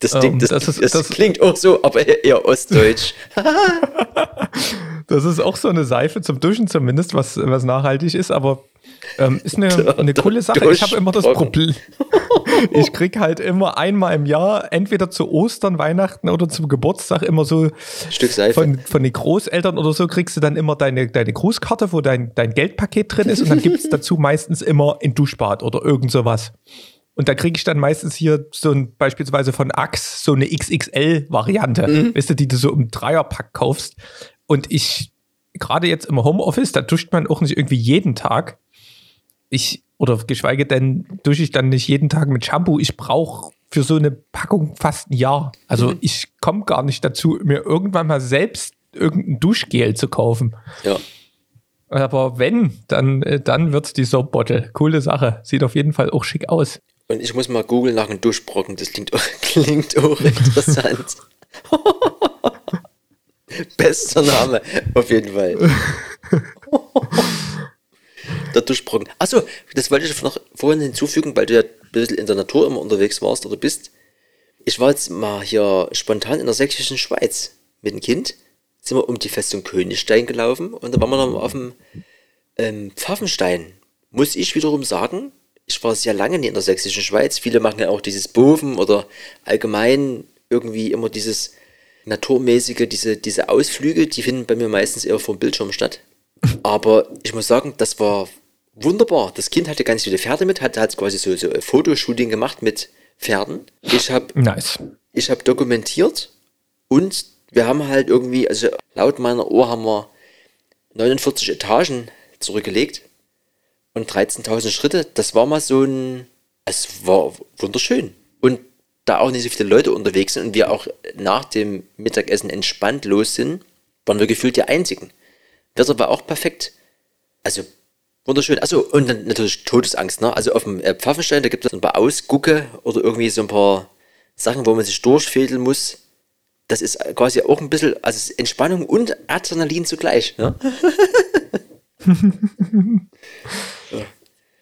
Das, Ähm, Ding, das, das das, ist- das- klingt auch so, aber eher ostdeutsch. <laughs> <laughs> Das ist auch so eine Seife zum Duschen zumindest, was, was nachhaltig ist, aber ähm, ist eine, eine coole Sache. Ich habe immer das. Problem. <laughs> Ich krieg halt immer einmal im Jahr, entweder zu Ostern, Weihnachten oder zum Geburtstag immer so Stück Seife. von, von den Großeltern oder so kriegst du dann immer deine, deine Grußkarte, wo dein, dein Geldpaket drin ist und dann gibt es dazu meistens immer ein Duschbad oder irgend sowas. Und da kriege ich dann meistens hier so ein, beispielsweise von Axe, so eine XXL-Variante, weißt du, die du so im Dreierpack kaufst. Und ich, gerade jetzt im Homeoffice, da duscht man auch nicht irgendwie jeden Tag. Ich, oder geschweige denn, dusche ich dann nicht jeden Tag mit Shampoo. Ich brauche für so eine Packung fast ein Jahr. Also ich komme gar nicht dazu, mir irgendwann mal selbst irgendein Duschgel zu kaufen. Ja. Aber wenn, dann, äh, dann wird's die Soap Bottle. Coole Sache. Sieht auf jeden Fall auch schick aus. Und ich muss mal googeln nach einem Duschbrocken. Das klingt, auch- <laughs> klingt auch interessant. <laughs> Bester Name, auf jeden Fall. <laughs> der Duschbrocken. Achso, das wollte ich noch vorhin hinzufügen, weil du ja ein bisschen in der Natur immer unterwegs warst oder bist. Ich war jetzt mal hier spontan in der sächsischen Schweiz mit dem Kind. Sind wir um die Festung Königstein gelaufen und da waren wir noch auf dem ähm, Pfaffenstein. Muss ich wiederum sagen, ich war sehr lange nicht in der sächsischen Schweiz. Viele machen ja auch dieses Boven oder allgemein irgendwie immer dieses naturmäßige, diese, diese Ausflüge, die finden bei mir meistens eher vom Bildschirm statt. Aber ich muss sagen, das war wunderbar. Das Kind hatte ganz viele Pferde mit, hat, hat quasi so, so ein Fotoshooting gemacht mit Pferden. Ich habe Nice. ich habe dokumentiert und wir haben halt irgendwie, also laut meiner Uhr haben wir 49 Etagen zurückgelegt und 13.000 Schritte. Das war mal so ein, es war wunderschön. Und da auch nicht so viele Leute unterwegs sind und wir auch nach dem Mittagessen entspannt los sind, waren wir gefühlt die Einzigen. Wetter war auch perfekt. Also wunderschön. Also und dann natürlich Todesangst. Ne? Also auf dem äh, Pfaffenstein, da gibt es ein paar Ausgucke oder irgendwie so ein paar Sachen, wo man sich durchfädeln muss. Das ist quasi auch ein bisschen, also Entspannung und Adrenalin zugleich. Ne? <laughs>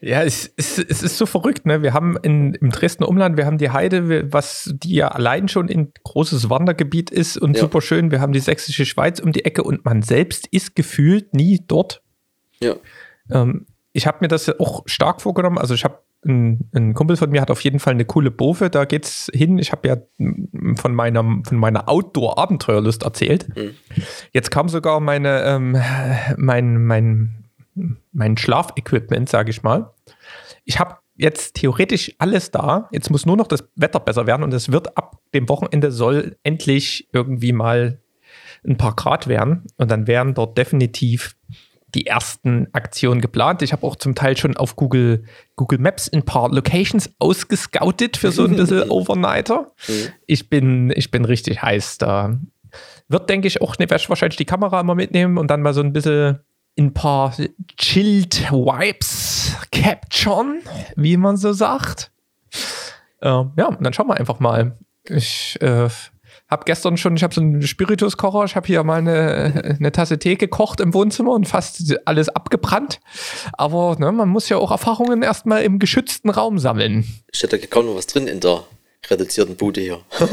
Ja, es, es, es ist so verrückt, ne? Wir haben in, im Dresdner Umland, wir haben die Heide, was die ja allein schon ein großes Wandergebiet ist und Ja. super schön. Wir haben die sächsische Schweiz um die Ecke und man selbst ist gefühlt nie dort. Ja. Ähm, ich habe mir das auch stark vorgenommen. Also ich habe ein, ein Kumpel von mir hat auf jeden Fall eine coole Bofe, da geht's hin. Ich habe ja mm, von meiner, von meiner Outdoor-Abenteuerlust erzählt. Jetzt kam sogar meine, ähm, mein, mein, mein Schlafequipment, sage ich mal. Ich habe jetzt theoretisch alles da. Jetzt muss nur noch das Wetter besser werden und es wird ab dem Wochenende soll endlich irgendwie mal ein paar Grad werden und dann wären dort definitiv die ersten Aktionen geplant. Ich habe auch zum Teil schon auf Google, Google Maps ein paar Locations ausgescoutet für so ein <laughs> bisschen Overnighter. Ich bin, ich bin richtig heiß da. Wird, denke ich, auch, ne, wahrscheinlich die Kamera immer mitnehmen und dann mal so ein bisschen ein paar chilled Vibes capturen, wie man so sagt. Äh, ja, und dann schauen wir einfach mal. Ich äh, habe gestern schon, ich habe so einen Spirituskocher, ich habe hier mal eine, eine Tasse Tee gekocht im Wohnzimmer und fast alles abgebrannt. Aber ne, man muss ja auch Erfahrungen erstmal im geschützten Raum sammeln. Steht da kaum noch was drin in der reduzierten Bude hier. <laughs>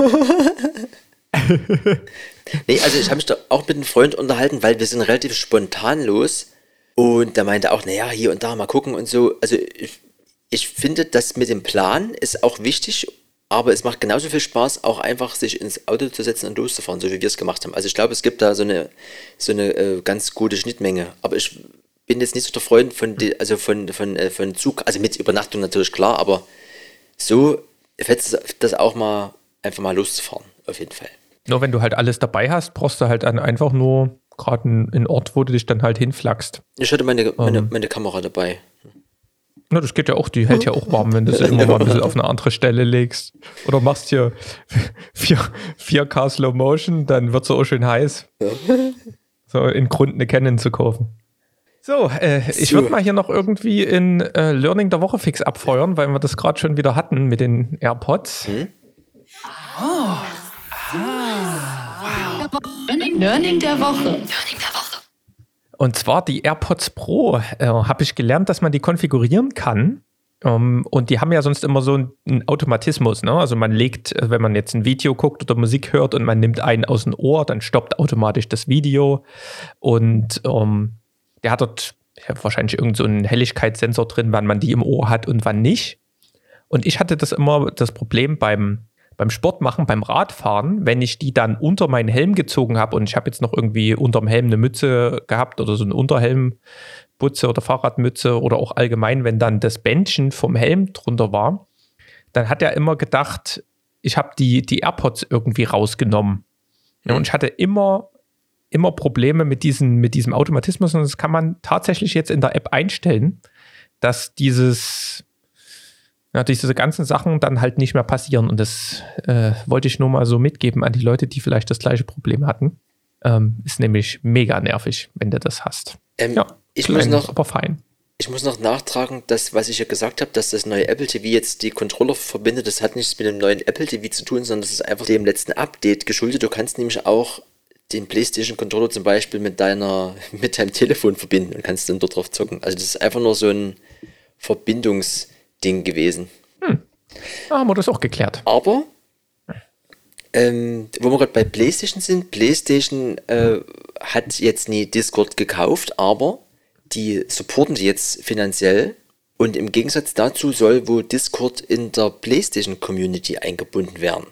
nee, also ich habe mich da auch mit einem Freund unterhalten, weil wir sind relativ spontan los. Und der meinte auch, naja, hier und da mal gucken und so. Also ich, ich finde, das mit dem Plan ist auch wichtig, aber es macht genauso viel Spaß, auch einfach sich ins Auto zu setzen und loszufahren, so wie wir es gemacht haben. Also ich glaube, es gibt da so eine, so eine äh, ganz gute Schnittmenge. Aber ich bin jetzt nicht so der Freund von, also von, von, äh, von Zug, also mit Übernachtung natürlich klar, aber so fetzt das auch mal einfach mal loszufahren, auf jeden Fall. Nur wenn du halt alles dabei hast, brauchst du halt dann einfach nur gerade einen, Ort, wo du dich dann halt hinflagst. Ich hatte meine, meine, Ähm. meine Kamera dabei. Na, das geht ja auch, die hält ja auch warm, wenn du sie immer mal ein bisschen auf eine andere Stelle legst. Oder machst hier 4, 4K Slow Motion, dann wird sie auch schön heiß. So in Grund eine Canon zu kaufen. So, äh, ich würde mal hier noch irgendwie in äh, Learning der Woche fix abfeuern, weil wir das gerade schon wieder hatten mit den AirPods. Learning der Woche. Und zwar die AirPods Pro äh, habe ich gelernt, dass man die konfigurieren kann. Ähm, und die haben ja sonst immer so einen, Automatismus. Ne? Also man legt, äh, wenn man jetzt ein Video guckt oder Musik hört und man nimmt einen aus dem Ohr, dann stoppt automatisch das Video. Und ähm, der hat dort wahrscheinlich irgend so Helligkeitssensor drin, wann man die im Ohr hat und wann nicht. Und ich hatte das immer das Problem beim, beim Sport machen, beim Radfahren, wenn ich die dann unter meinen Helm gezogen habe und ich habe jetzt noch irgendwie unterm Helm eine Mütze gehabt oder so eine Unterhelmbutze oder Fahrradmütze oder auch allgemein, wenn dann das Bändchen vom Helm drunter war, dann hat er immer gedacht, ich habe die, die AirPods irgendwie rausgenommen. Ja, und ich hatte immer, immer Probleme mit, diesen, mit diesem Automatismus und das kann man tatsächlich jetzt in der App einstellen, dass dieses ja, diese ganzen Sachen dann halt nicht mehr passieren. Und das äh, wollte ich nur mal so mitgeben an die Leute, die vielleicht das gleiche Problem hatten. Ähm, ist nämlich mega nervig, wenn du das hast. Ähm, Ja, ich muss noch, aber fein. ich muss noch nachtragen, dass, was ich ja gesagt habe, dass das neue Apple TV jetzt die Controller verbindet, das hat nichts mit dem neuen Apple TV zu tun, sondern das ist einfach dem letzten Update geschuldet. Du kannst nämlich auch den PlayStation Controller zum Beispiel mit deiner, <laughs> mit deinem Telefon verbinden und kannst dann dort drauf zocken. Also das ist einfach nur so ein Verbindungsding gewesen. Hm. Da haben wir das auch geklärt. Aber, ähm, wo wir gerade bei PlayStation sind, PlayStation äh, hat jetzt nie Discord gekauft, aber die supporten die jetzt finanziell. Und im Gegensatz dazu soll wohl Discord in der PlayStation Community eingebunden werden.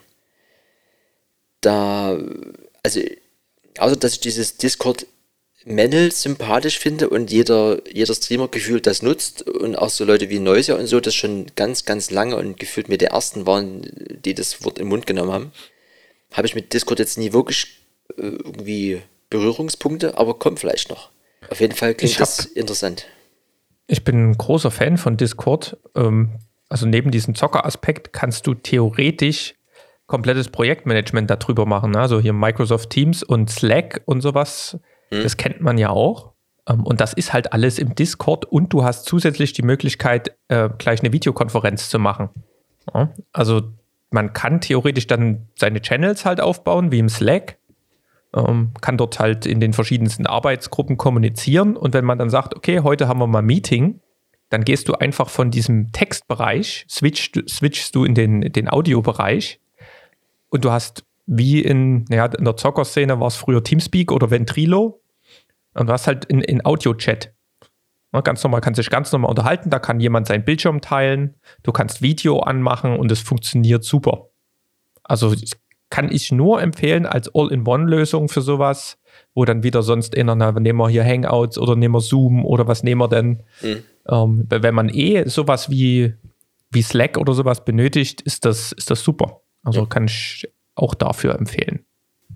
Da, also, außer dass ich dieses Discord Männel sympathisch finde und jeder, jeder Streamer gefühlt das nutzt und auch so Leute wie Neuser und so, das schon ganz, ganz lange und gefühlt mir der ersten waren, die das Wort im Mund genommen haben, habe ich mit Discord jetzt nie wirklich äh, irgendwie Berührungspunkte, aber kommt vielleicht noch. Auf jeden Fall klingt hab, das interessant. Ich bin ein großer Fan von Discord. Ähm, also neben diesem Zockeraspekt kannst du theoretisch komplettes Projektmanagement darüber machen. Ne? Also hier Microsoft Teams und Slack und sowas. Hm. Das kennt man ja auch. Ähm, und das ist halt alles im Discord und du hast zusätzlich die Möglichkeit, äh, gleich eine Videokonferenz zu machen. Also man kann theoretisch dann seine Channels halt aufbauen, wie im Slack ähm, kann dort halt in den verschiedensten Arbeitsgruppen kommunizieren. Und wenn man dann sagt, okay, heute haben wir mal Meeting, dann gehst du einfach von diesem Textbereich, switchst, switchst du in den, den Audiobereich und du hast wie in, ja, in der Zockerszene war es früher Teamspeak oder Ventrilo und du hast halt in, in Audio-Chat. Ja, ganz normal, kannst dich ganz normal unterhalten, da kann jemand seinen Bildschirm teilen, du kannst Video anmachen und es funktioniert super. Also kann ich nur empfehlen als All-in-One-Lösung für sowas, wo dann wieder sonst in einer, nehmen wir hier Hangouts oder nehmen wir Zoom oder was nehmen wir denn? Mhm. Ähm, wenn man eh sowas wie, wie Slack oder sowas benötigt, ist das, ist das super. Also mhm. kann ich auch dafür empfehlen.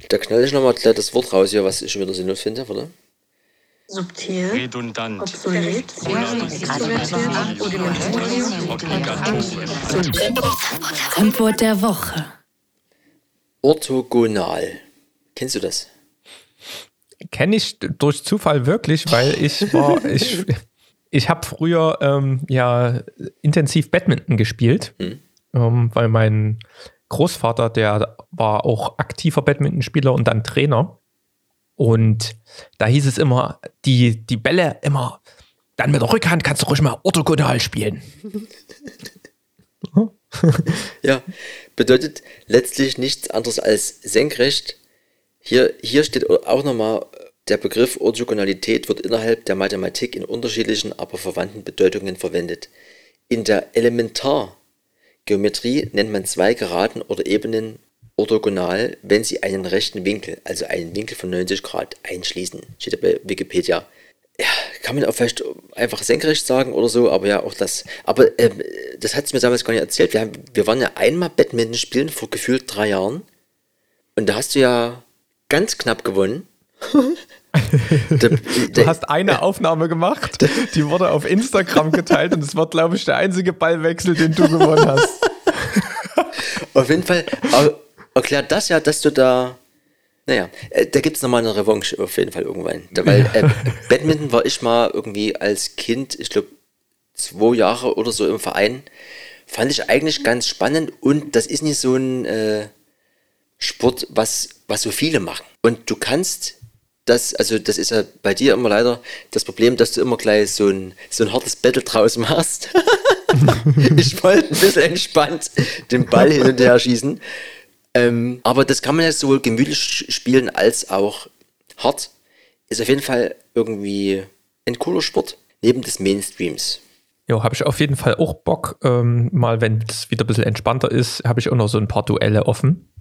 Da knall ich nochmal das Wort raus hier, was ich schon wieder sinnlos finde, oder? Subtil, redundant, obsolet, Antwort der Woche. Orthogonal. Kennst du das? Kenne ich durch Zufall wirklich, weil ich war, <laughs> ich, ich habe früher ähm, ja intensiv Badminton gespielt, hm. ähm, weil mein Großvater, der war auch aktiver Badmintonspieler und dann Trainer. Und da hieß es immer, die, die Bälle immer, dann mit der Rückhand kannst du ruhig mal orthogonal spielen. <laughs> ja, bedeutet letztlich nichts anderes als senkrecht. Hier, hier steht auch nochmal, der Begriff Orthogonalität wird innerhalb der Mathematik in unterschiedlichen, aber verwandten Bedeutungen verwendet. In der Elementargeometrie nennt man zwei Geraden oder Ebenen orthogonal, wenn sie einen rechten Winkel, also einen Winkel von 90 Grad, einschließen. Steht bei Wikipedia ja, kann man auch vielleicht einfach senkrecht sagen oder so, aber ja, auch das. Aber ähm, das hat es mir damals gar nicht erzählt. Wir, haben, wir waren ja einmal Badminton spielen vor gefühlt drei Jahren. Und da hast du ja ganz knapp gewonnen. <laughs> <laughs> du hast eine Aufnahme gemacht, die wurde auf Instagram geteilt und es war, glaube ich, der einzige Ballwechsel, den du gewonnen hast. <laughs> auf jeden Fall erklärt das ja, dass du da naja, äh, da gibt es nochmal eine Revanche auf jeden Fall irgendwann. Da, weil äh, Badminton war ich mal irgendwie als Kind, ich glaube, zwei Jahre oder so im Verein. Fand ich eigentlich ganz spannend und das ist nicht so ein äh, Sport, was, was so viele machen. Und du kannst das, also das ist ja bei dir immer leider das Problem, dass du immer gleich so ein, so ein hartes Battle draus machst. <laughs> ich wollte ein bisschen entspannt den Ball hin und her schießen. Ähm, aber das kann man ja sowohl gemütlich spielen als auch hart. Ist auf jeden Fall irgendwie ein cooler Sport, neben des Mainstreams. Ja, habe ich auf jeden Fall auch Bock. Ähm, mal, wenn es wieder ein bisschen entspannter ist, habe ich auch noch so ein paar Duelle offen.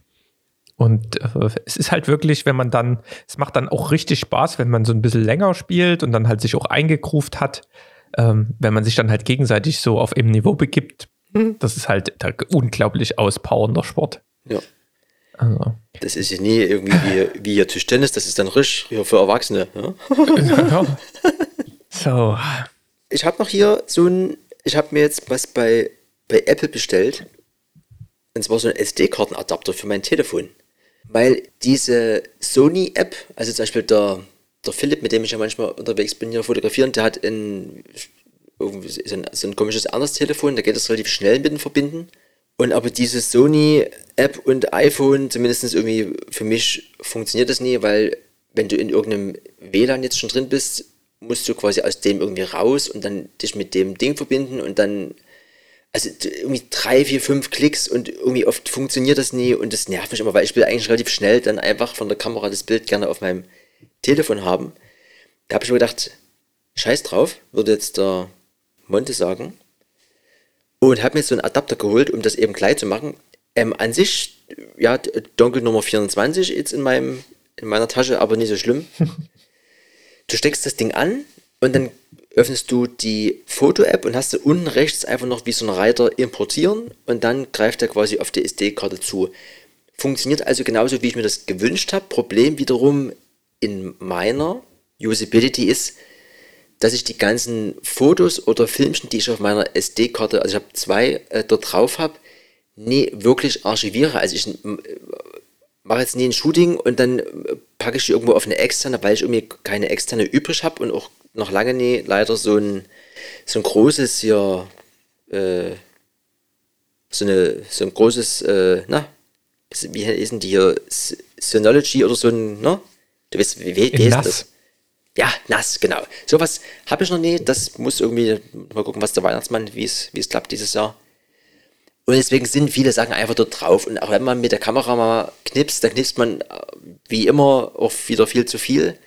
Und äh, es ist halt wirklich, wenn man dann, es macht dann auch richtig Spaß, wenn man so ein bisschen länger spielt und dann halt sich auch eingegruft hat. Ähm, wenn man sich dann halt gegenseitig so auf einem Niveau begibt, mhm. das ist halt der unglaublich auspowernder Sport. Ja. Also. Das ist ja nie irgendwie wie, wie hier Tischtennis, das ist dann risch für Erwachsene. Ja? ja. So. Ich habe noch hier so ein, ich habe mir jetzt was bei, bei Apple bestellt. Und zwar so ein SD-Kartenadapter für mein Telefon. Weil diese Sony-App, also zum Beispiel der, der Philipp, mit dem ich ja manchmal unterwegs bin, hier fotografieren, der hat ein so ein, so ein komisches anderes Telefon, da geht es relativ schnell mit dem Verbinden. Und aber diese Sony-App und iPhone, zumindest irgendwie für mich funktioniert das nie, weil wenn du in irgendeinem WLAN jetzt schon drin bist, musst du quasi aus dem irgendwie raus und dann dich mit dem Ding verbinden und dann, also irgendwie drei, vier, fünf Klicks und irgendwie oft funktioniert das nie und das nervt mich immer, weil ich will eigentlich relativ schnell dann einfach von der Kamera das Bild gerne auf meinem Telefon haben. Da habe ich mir gedacht, scheiß drauf, würde jetzt der Monte sagen. Und habe mir so einen Adapter geholt, um das eben gleich zu machen. Ähm, an sich, ja, Dongle Nummer 24 jetzt in, meinem, in meiner Tasche, aber nicht so schlimm. <laughs> du steckst das Ding an und dann öffnest du die Foto-App und hast du unten rechts einfach noch wie so ein Reiter importieren und dann greift er quasi auf die SD-Karte zu. Funktioniert also genauso, wie ich mir das gewünscht habe. Problem wiederum in meiner Usability ist, dass ich die ganzen Fotos oder Filmchen, die ich auf meiner SD-Karte, also ich habe zwei äh, dort drauf habe, nie wirklich archiviere. Also ich äh, mache jetzt nie ein Shooting und dann äh, packe ich die irgendwo auf eine externe, weil ich irgendwie keine externe übrig habe und auch noch lange nie leider so ein, so ein großes hier, äh, so, eine, so ein großes, äh, na, wie ist denn die hier, Synology oder so ein, ne? Du weißt, wie, wie, wie ist das? Ja, nass, genau. Sowas habe ich noch nie. Das muss irgendwie mal gucken, was der Weihnachtsmann, wie es, wie es klappt dieses Jahr. Und deswegen sind viele Sachen einfach dort drauf. Und auch wenn man mit der Kamera mal knipst, dann knipst man äh, wie immer auch wieder viel zu viel.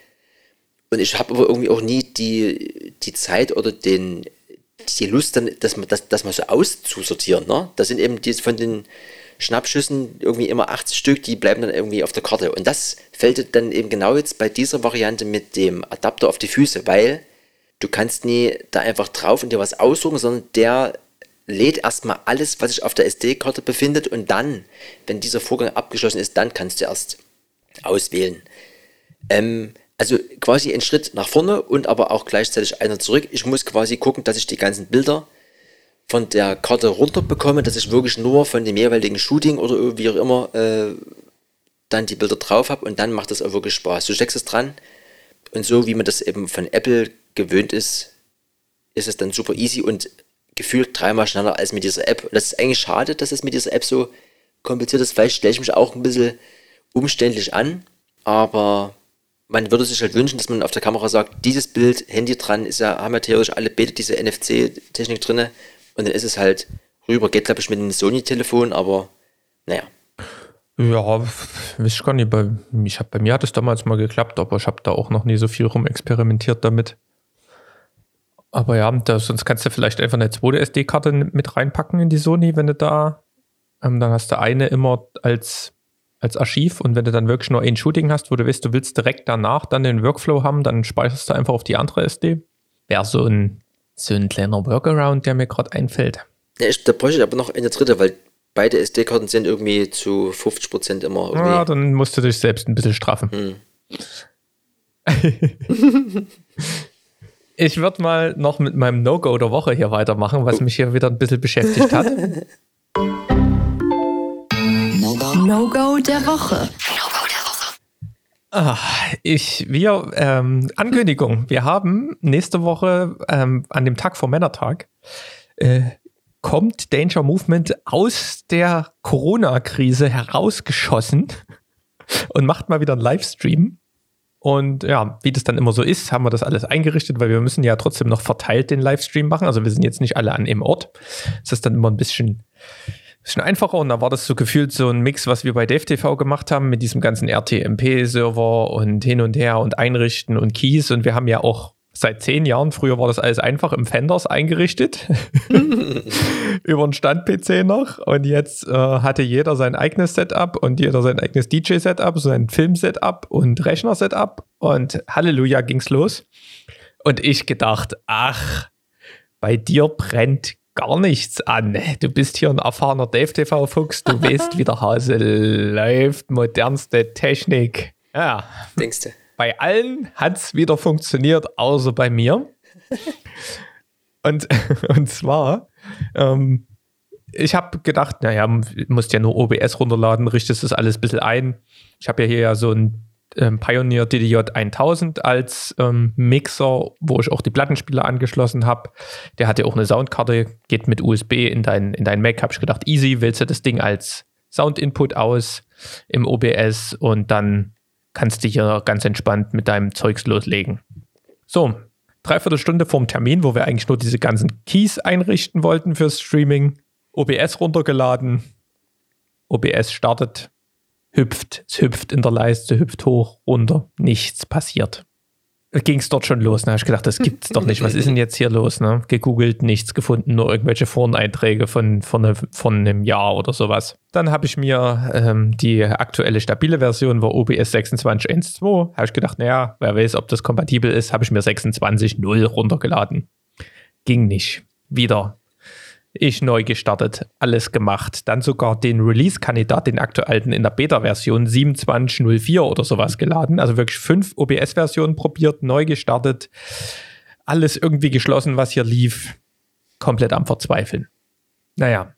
Und ich habe aber irgendwie auch nie die, die Zeit oder den, die Lust, dann, das, das, das mal so auszusortieren. Ne? Das sind eben die von den Schnappschüssen irgendwie immer 80 Stück, die bleiben dann irgendwie auf der Karte. Und das fällt dann eben genau jetzt bei dieser Variante mit dem Adapter auf die Füße, weil du kannst nie da einfach drauf und dir was aussuchen, sondern der lädt erstmal alles, was sich auf der SD-Karte befindet und dann, wenn dieser Vorgang abgeschlossen ist, dann kannst du erst auswählen. Ähm, also quasi ein Schritt nach vorne und aber auch gleichzeitig einer zurück. Ich muss quasi gucken, dass ich die ganzen Bilder von der Karte runter bekomme, dass ich wirklich nur von dem jeweiligen Shooting oder wie auch immer äh, dann die Bilder drauf habe und dann macht das auch wirklich Spaß. Du steckst es dran und so wie man das eben von Apple gewöhnt ist, ist es dann super easy und gefühlt dreimal schneller als mit dieser App. Und das ist eigentlich schade, dass es mit dieser App so kompliziert ist. Vielleicht stelle ich mich auch ein bisschen umständlich an, aber man würde sich halt wünschen, dass man auf der Kamera sagt, dieses Bild, Handy dran, ist ja, haben ja theoretisch alle Bilder diese NFC-Technik drin und dann ist es halt rüber. Geht, glaube ich, mit einem Sony-Telefon, aber naja. Ja, weiß ich gar nicht. Bei, ich hab, bei mir hat es damals mal geklappt, aber ich habe da auch noch nie so viel rumexperimentiert damit. Aber ja, da, sonst kannst du vielleicht einfach eine zweite SD-Karte mit reinpacken in die Sony, wenn du da, ähm, dann hast du eine immer als, als Archiv und wenn du dann wirklich nur ein Shooting hast, wo du weißt, du willst direkt danach dann den Workflow haben, dann speicherst du einfach auf die andere SD. Wäre so ein so ein kleiner Workaround, der mir gerade einfällt. Ja, ich, da bräuchte ich aber noch eine dritte, weil beide SD-Karten sind irgendwie zu 50% immer irgendwie. Ja, dann musst du dich selbst ein bisschen straffen. Hm. <laughs> ich würde mal noch mit meinem No-Go der Woche hier weitermachen, was mich hier wieder ein bisschen beschäftigt hat. <laughs> No-Go der Woche. Ah, ich, wir, ähm, Ankündigung, wir haben nächste Woche ähm, an dem Tag vor Männertag äh, kommt Danger Movement aus der Corona-Krise herausgeschossen und macht mal wieder einen Livestream. Und ja, wie das dann immer so ist, haben wir das alles eingerichtet, weil wir müssen ja trotzdem noch verteilt den Livestream machen. Also wir sind jetzt nicht alle an dem Ort. Das ist dann immer ein bisschen bisschen einfacher und da war das so gefühlt so ein Mix, was wir bei DevTV gemacht haben mit diesem ganzen RTMP-Server und hin und her und einrichten und Keys. Und wir haben ja auch seit zehn Jahren, früher war das alles einfach im Fenders eingerichtet, <laughs> über einen Stand-PC noch. Und jetzt äh, hatte jeder sein eigenes Setup und jeder sein eigenes DJ-Setup, sein Film-Setup und Rechner-Setup. Und Halleluja ging's los. Und ich gedacht, ach, bei dir brennt gar nichts an. Du bist hier ein erfahrener Dave-TV-Fuchs, du weißt, wie der Hase läuft, modernste Technik. Ja. Denkst du? Bei allen hat es wieder funktioniert, außer bei mir. und, <laughs> und zwar, ähm, ich habe gedacht, naja, musst ja nur OBS runterladen, richtest das alles ein bisschen ein. Ich habe ja hier ja so ein ähm, Pioneer DDJ 1000 als ähm, Mixer, wo ich auch die Plattenspieler angeschlossen habe. Der hat ja auch eine Soundkarte, geht mit USB in dein, in dein Mac. Habe ich gedacht, easy, wählst du das Ding als Sound-Input aus im OBS und dann kannst du hier ganz entspannt mit deinem Zeugs loslegen. So, dreiviertel Stunde vorm Termin, wo wir eigentlich nur diese ganzen Keys einrichten wollten fürs Streaming. OBS runtergeladen. OBS startet hüpft, es hüpft in der Leiste, hüpft hoch, runter, nichts passiert. Ging es dort schon los. Da habe ich gedacht, das gibt's doch nicht. Was ist denn jetzt hier los? Ne? Gegoogelt, nichts gefunden, nur irgendwelche Foreneinträge von, von, von einem Jahr oder sowas. Dann habe ich mir ähm, die aktuelle stabile Version war OBS 26.1.2. Habe ich gedacht, naja, wer weiß, ob das kompatibel ist, habe ich mir 26.0 runtergeladen. Ging nicht. Wieder ich neu gestartet, alles gemacht. Dann sogar den Release-Kandidat, den aktuellen in der Beta-Version 2704 oder sowas geladen. Also wirklich fünf OBS-Versionen probiert, neu gestartet. Alles irgendwie geschlossen, was hier lief. Komplett am Verzweifeln. Naja,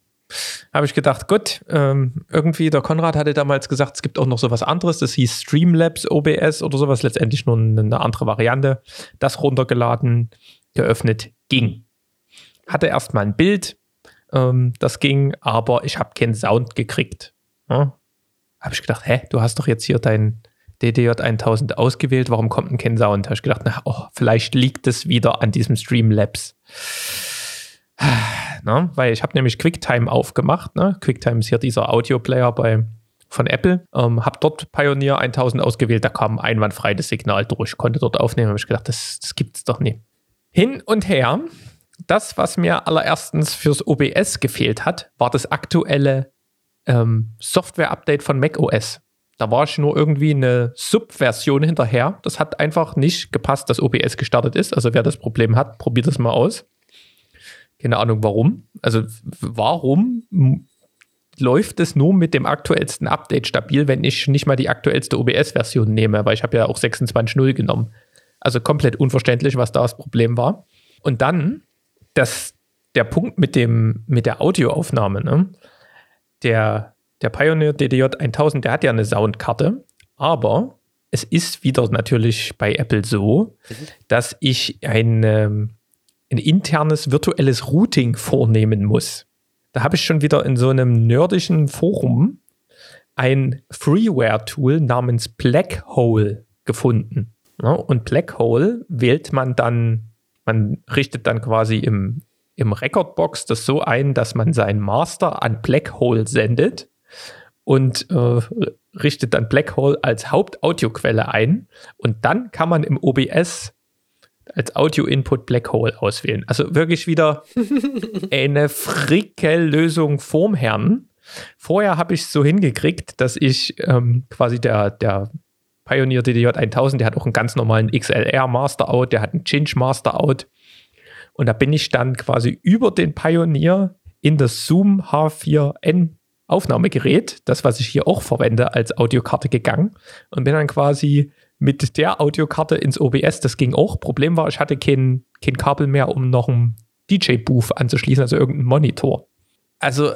habe ich gedacht, gut, ähm, irgendwie, der Konrad hatte damals gesagt, es gibt auch noch sowas anderes, das hieß Streamlabs OBS oder sowas, letztendlich nur eine andere Variante. Das runtergeladen, geöffnet, ging. Hatte erstmal ein Bild, ähm, das ging, aber ich habe keinen Sound gekriegt. Ja? Habe ich gedacht, hä, du hast doch jetzt hier dein DDJ 1000 ausgewählt, warum kommt denn kein Sound? Habe ich gedacht, na, oh, vielleicht liegt es wieder an diesem Streamlabs. <sighs> Na, weil ich habe nämlich QuickTime aufgemacht. Ne? QuickTime ist hier dieser Audio-Player bei, von Apple. Ähm, habe dort Pioneer 1000 ausgewählt, da kam einwandfrei das Signal durch, konnte dort aufnehmen. Habe ich gedacht, das, das gibt es doch nie. Hin und her das, was mir allererstens fürs OBS gefehlt hat, war das aktuelle ähm, Software-Update von macOS. Da war ich nur irgendwie eine Subversion hinterher. Das hat einfach nicht gepasst, dass OBS gestartet ist. Also wer das Problem hat, probiert das mal aus. Keine Ahnung warum. Also warum läuft es nur mit dem aktuellsten Update stabil, wenn ich nicht mal die aktuellste OBS-Version nehme, weil ich habe ja auch 26.0 genommen. Also komplett unverständlich, was da das Problem war. Und dann dass der Punkt mit, dem, mit der Audioaufnahme, ne? der, der Pioneer DDJ 1000, der hat ja eine Soundkarte, aber es ist wieder natürlich bei Apple so, mhm. dass ich ein, ähm, ein internes virtuelles Routing vornehmen muss. Da habe ich schon wieder in so einem nerdischen Forum ein Freeware-Tool namens Blackhole gefunden. Ja, und Blackhole wählt man dann man richtet dann quasi im, im Recordbox das so ein, dass man seinen Master an Blackhole sendet und äh, richtet dann Blackhole als Hauptaudioquelle ein. Und dann kann man im OBS als Audio-Input Blackhole auswählen. Also wirklich wieder <laughs> eine Frickel-Lösung vorm Herrn. Vorher habe ich es so hingekriegt, dass ich ähm, quasi der, der Pioneer DDJ 1000, der hat auch einen ganz normalen XLR Master Out, der hat einen Cinch Master Out. Und da bin ich dann quasi über den Pioneer in das Zoom H4n Aufnahmegerät, das, was ich hier auch verwende, als Audiokarte gegangen und bin dann quasi mit der Audiokarte ins OBS. Das ging auch. Problem war, ich hatte kein, kein Kabel mehr, um noch ein DJ-Booth anzuschließen, also irgendein Monitor. Also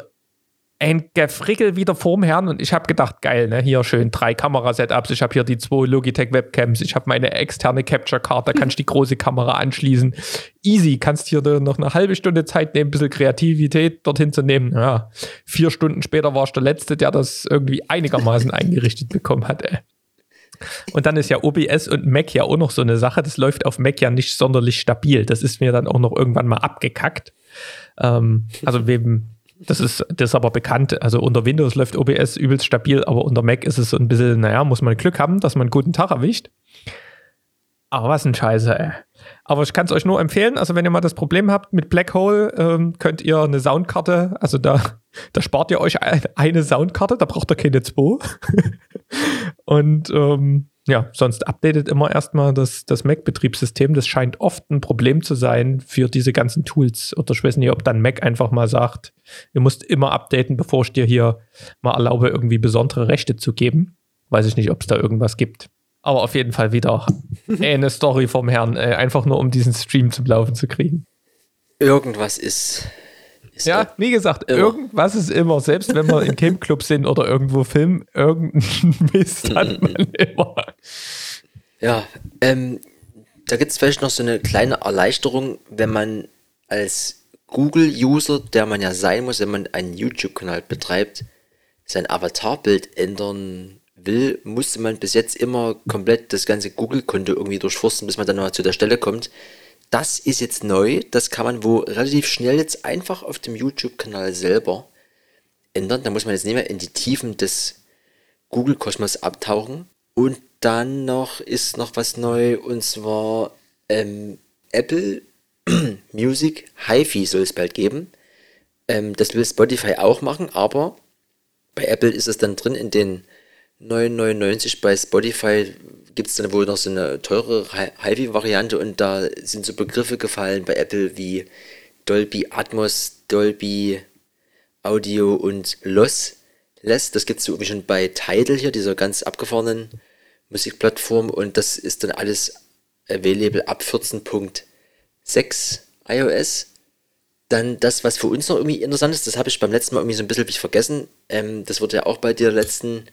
ein Gefrickel wieder vorm Herrn und ich habe gedacht, geil, ne? Hier schön drei Kamerasetups. Ich habe hier die zwei Logitech Webcams. Ich habe meine externe Capture Card. Da kannst du die große Kamera anschließen. Easy. Kannst hier noch eine halbe Stunde Zeit nehmen, ein bisschen Kreativität dorthin zu nehmen. Ja, vier Stunden später war ich der Letzte, der das irgendwie einigermaßen <laughs> eingerichtet bekommen hat. Ey. Und dann ist ja OBS und Mac ja auch noch so eine Sache. Das läuft auf Mac ja nicht sonderlich stabil. Das ist mir dann auch noch irgendwann mal abgekackt. Ähm, also wem das ist, das ist aber bekannt. Also unter Windows läuft OBS übelst stabil, aber unter Mac ist es so ein bisschen, naja, muss man Glück haben, dass man einen guten Tag erwischt. Aber was ein Scheiße, ey. Aber ich kann es euch nur empfehlen, also wenn ihr mal das Problem habt mit Black Hole, ähm, könnt ihr eine Soundkarte, also da, <laughs> da spart ihr euch eine Soundkarte, da braucht ihr keine zwei. <laughs> Und ähm, ja, sonst updatet immer erstmal das, das Mac-Betriebssystem. Das scheint oft ein Problem zu sein für diese ganzen Tools. Oder ich weiß nicht, ob dann Mac einfach mal sagt, ihr müsst immer updaten, bevor ich dir hier mal erlaube, irgendwie besondere Rechte zu geben. Weiß ich nicht, ob es da irgendwas gibt. Aber auf jeden Fall wieder <laughs> eine Story vom Herrn, äh, einfach nur um diesen Stream zum Laufen zu kriegen. Irgendwas ist Ist Ja, wie gesagt, Immer. irgendwas ist immer, selbst wenn wir im Camp-Club sind oder irgendwo filmen, irgendein <laughs> Mist hat man immer. Ja, ähm, da gibt es vielleicht noch so eine kleine Erleichterung, wenn man als Google-User, der man ja sein muss, wenn man einen YouTube-Kanal betreibt, sein Avatarbild ändern will, musste man bis jetzt immer komplett das ganze Google-Konto irgendwie durchforsten, bis man dann mal zu der Stelle kommt. Das ist jetzt neu, das kann man wo relativ schnell jetzt einfach auf dem YouTube-Kanal selber ändern. Da muss man jetzt nicht mehr in die Tiefen des Google-Kosmos abtauchen. Und dann noch ist noch was neu und zwar ähm, Apple <clears throat> Music HiFi soll es bald geben. Ähm, das will Spotify auch machen, aber bei Apple ist es dann drin in den 9,99 bei Spotify gibt es dann wohl noch so eine teure Hi- HiFi-Variante und da sind so Begriffe gefallen bei Apple wie Dolby Atmos, Dolby Audio und Lossless. Das gibt es so irgendwie schon bei Tidal hier, dieser ganz abgefahrenen Musikplattform und das ist dann alles available ab 14.6 iOS. Dann das, was für uns noch irgendwie interessant ist, das habe ich beim letzten Mal irgendwie so ein bisschen vergessen. Ähm, das wurde ja auch bei der letzten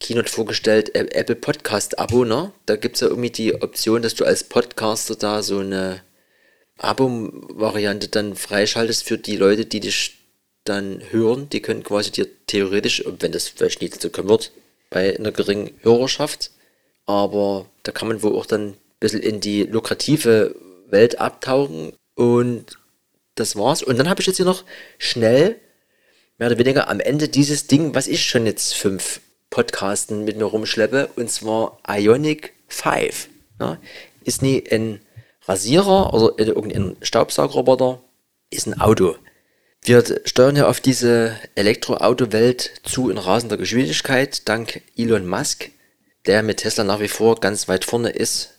Keynote vorgestellt, äh, Apple Podcast Abo, ne? Da gibt es ja irgendwie die Option, dass du als Podcaster da so eine Abo-Variante dann freischaltest für die Leute, die dich dann hören. Die können quasi dir theoretisch, wenn das vielleicht nicht so kommen wird, bei einer geringen Hörerschaft, aber da kann man wohl auch dann ein bisschen in die lukrative Welt abtauchen und das war's. Und dann habe ich jetzt hier noch schnell, mehr oder weniger am Ende dieses Ding, was ich schon jetzt fünf Podcasten mit mir rumschleppe, und zwar Ionic 5. Ja, ist nie ein Rasierer oder irgendein Staubsaugerroboter, ist ein Auto. Wir steuern ja auf diese Elektroauto-Welt zu in rasender Geschwindigkeit, dank Elon Musk, der mit Tesla nach wie vor ganz weit vorne ist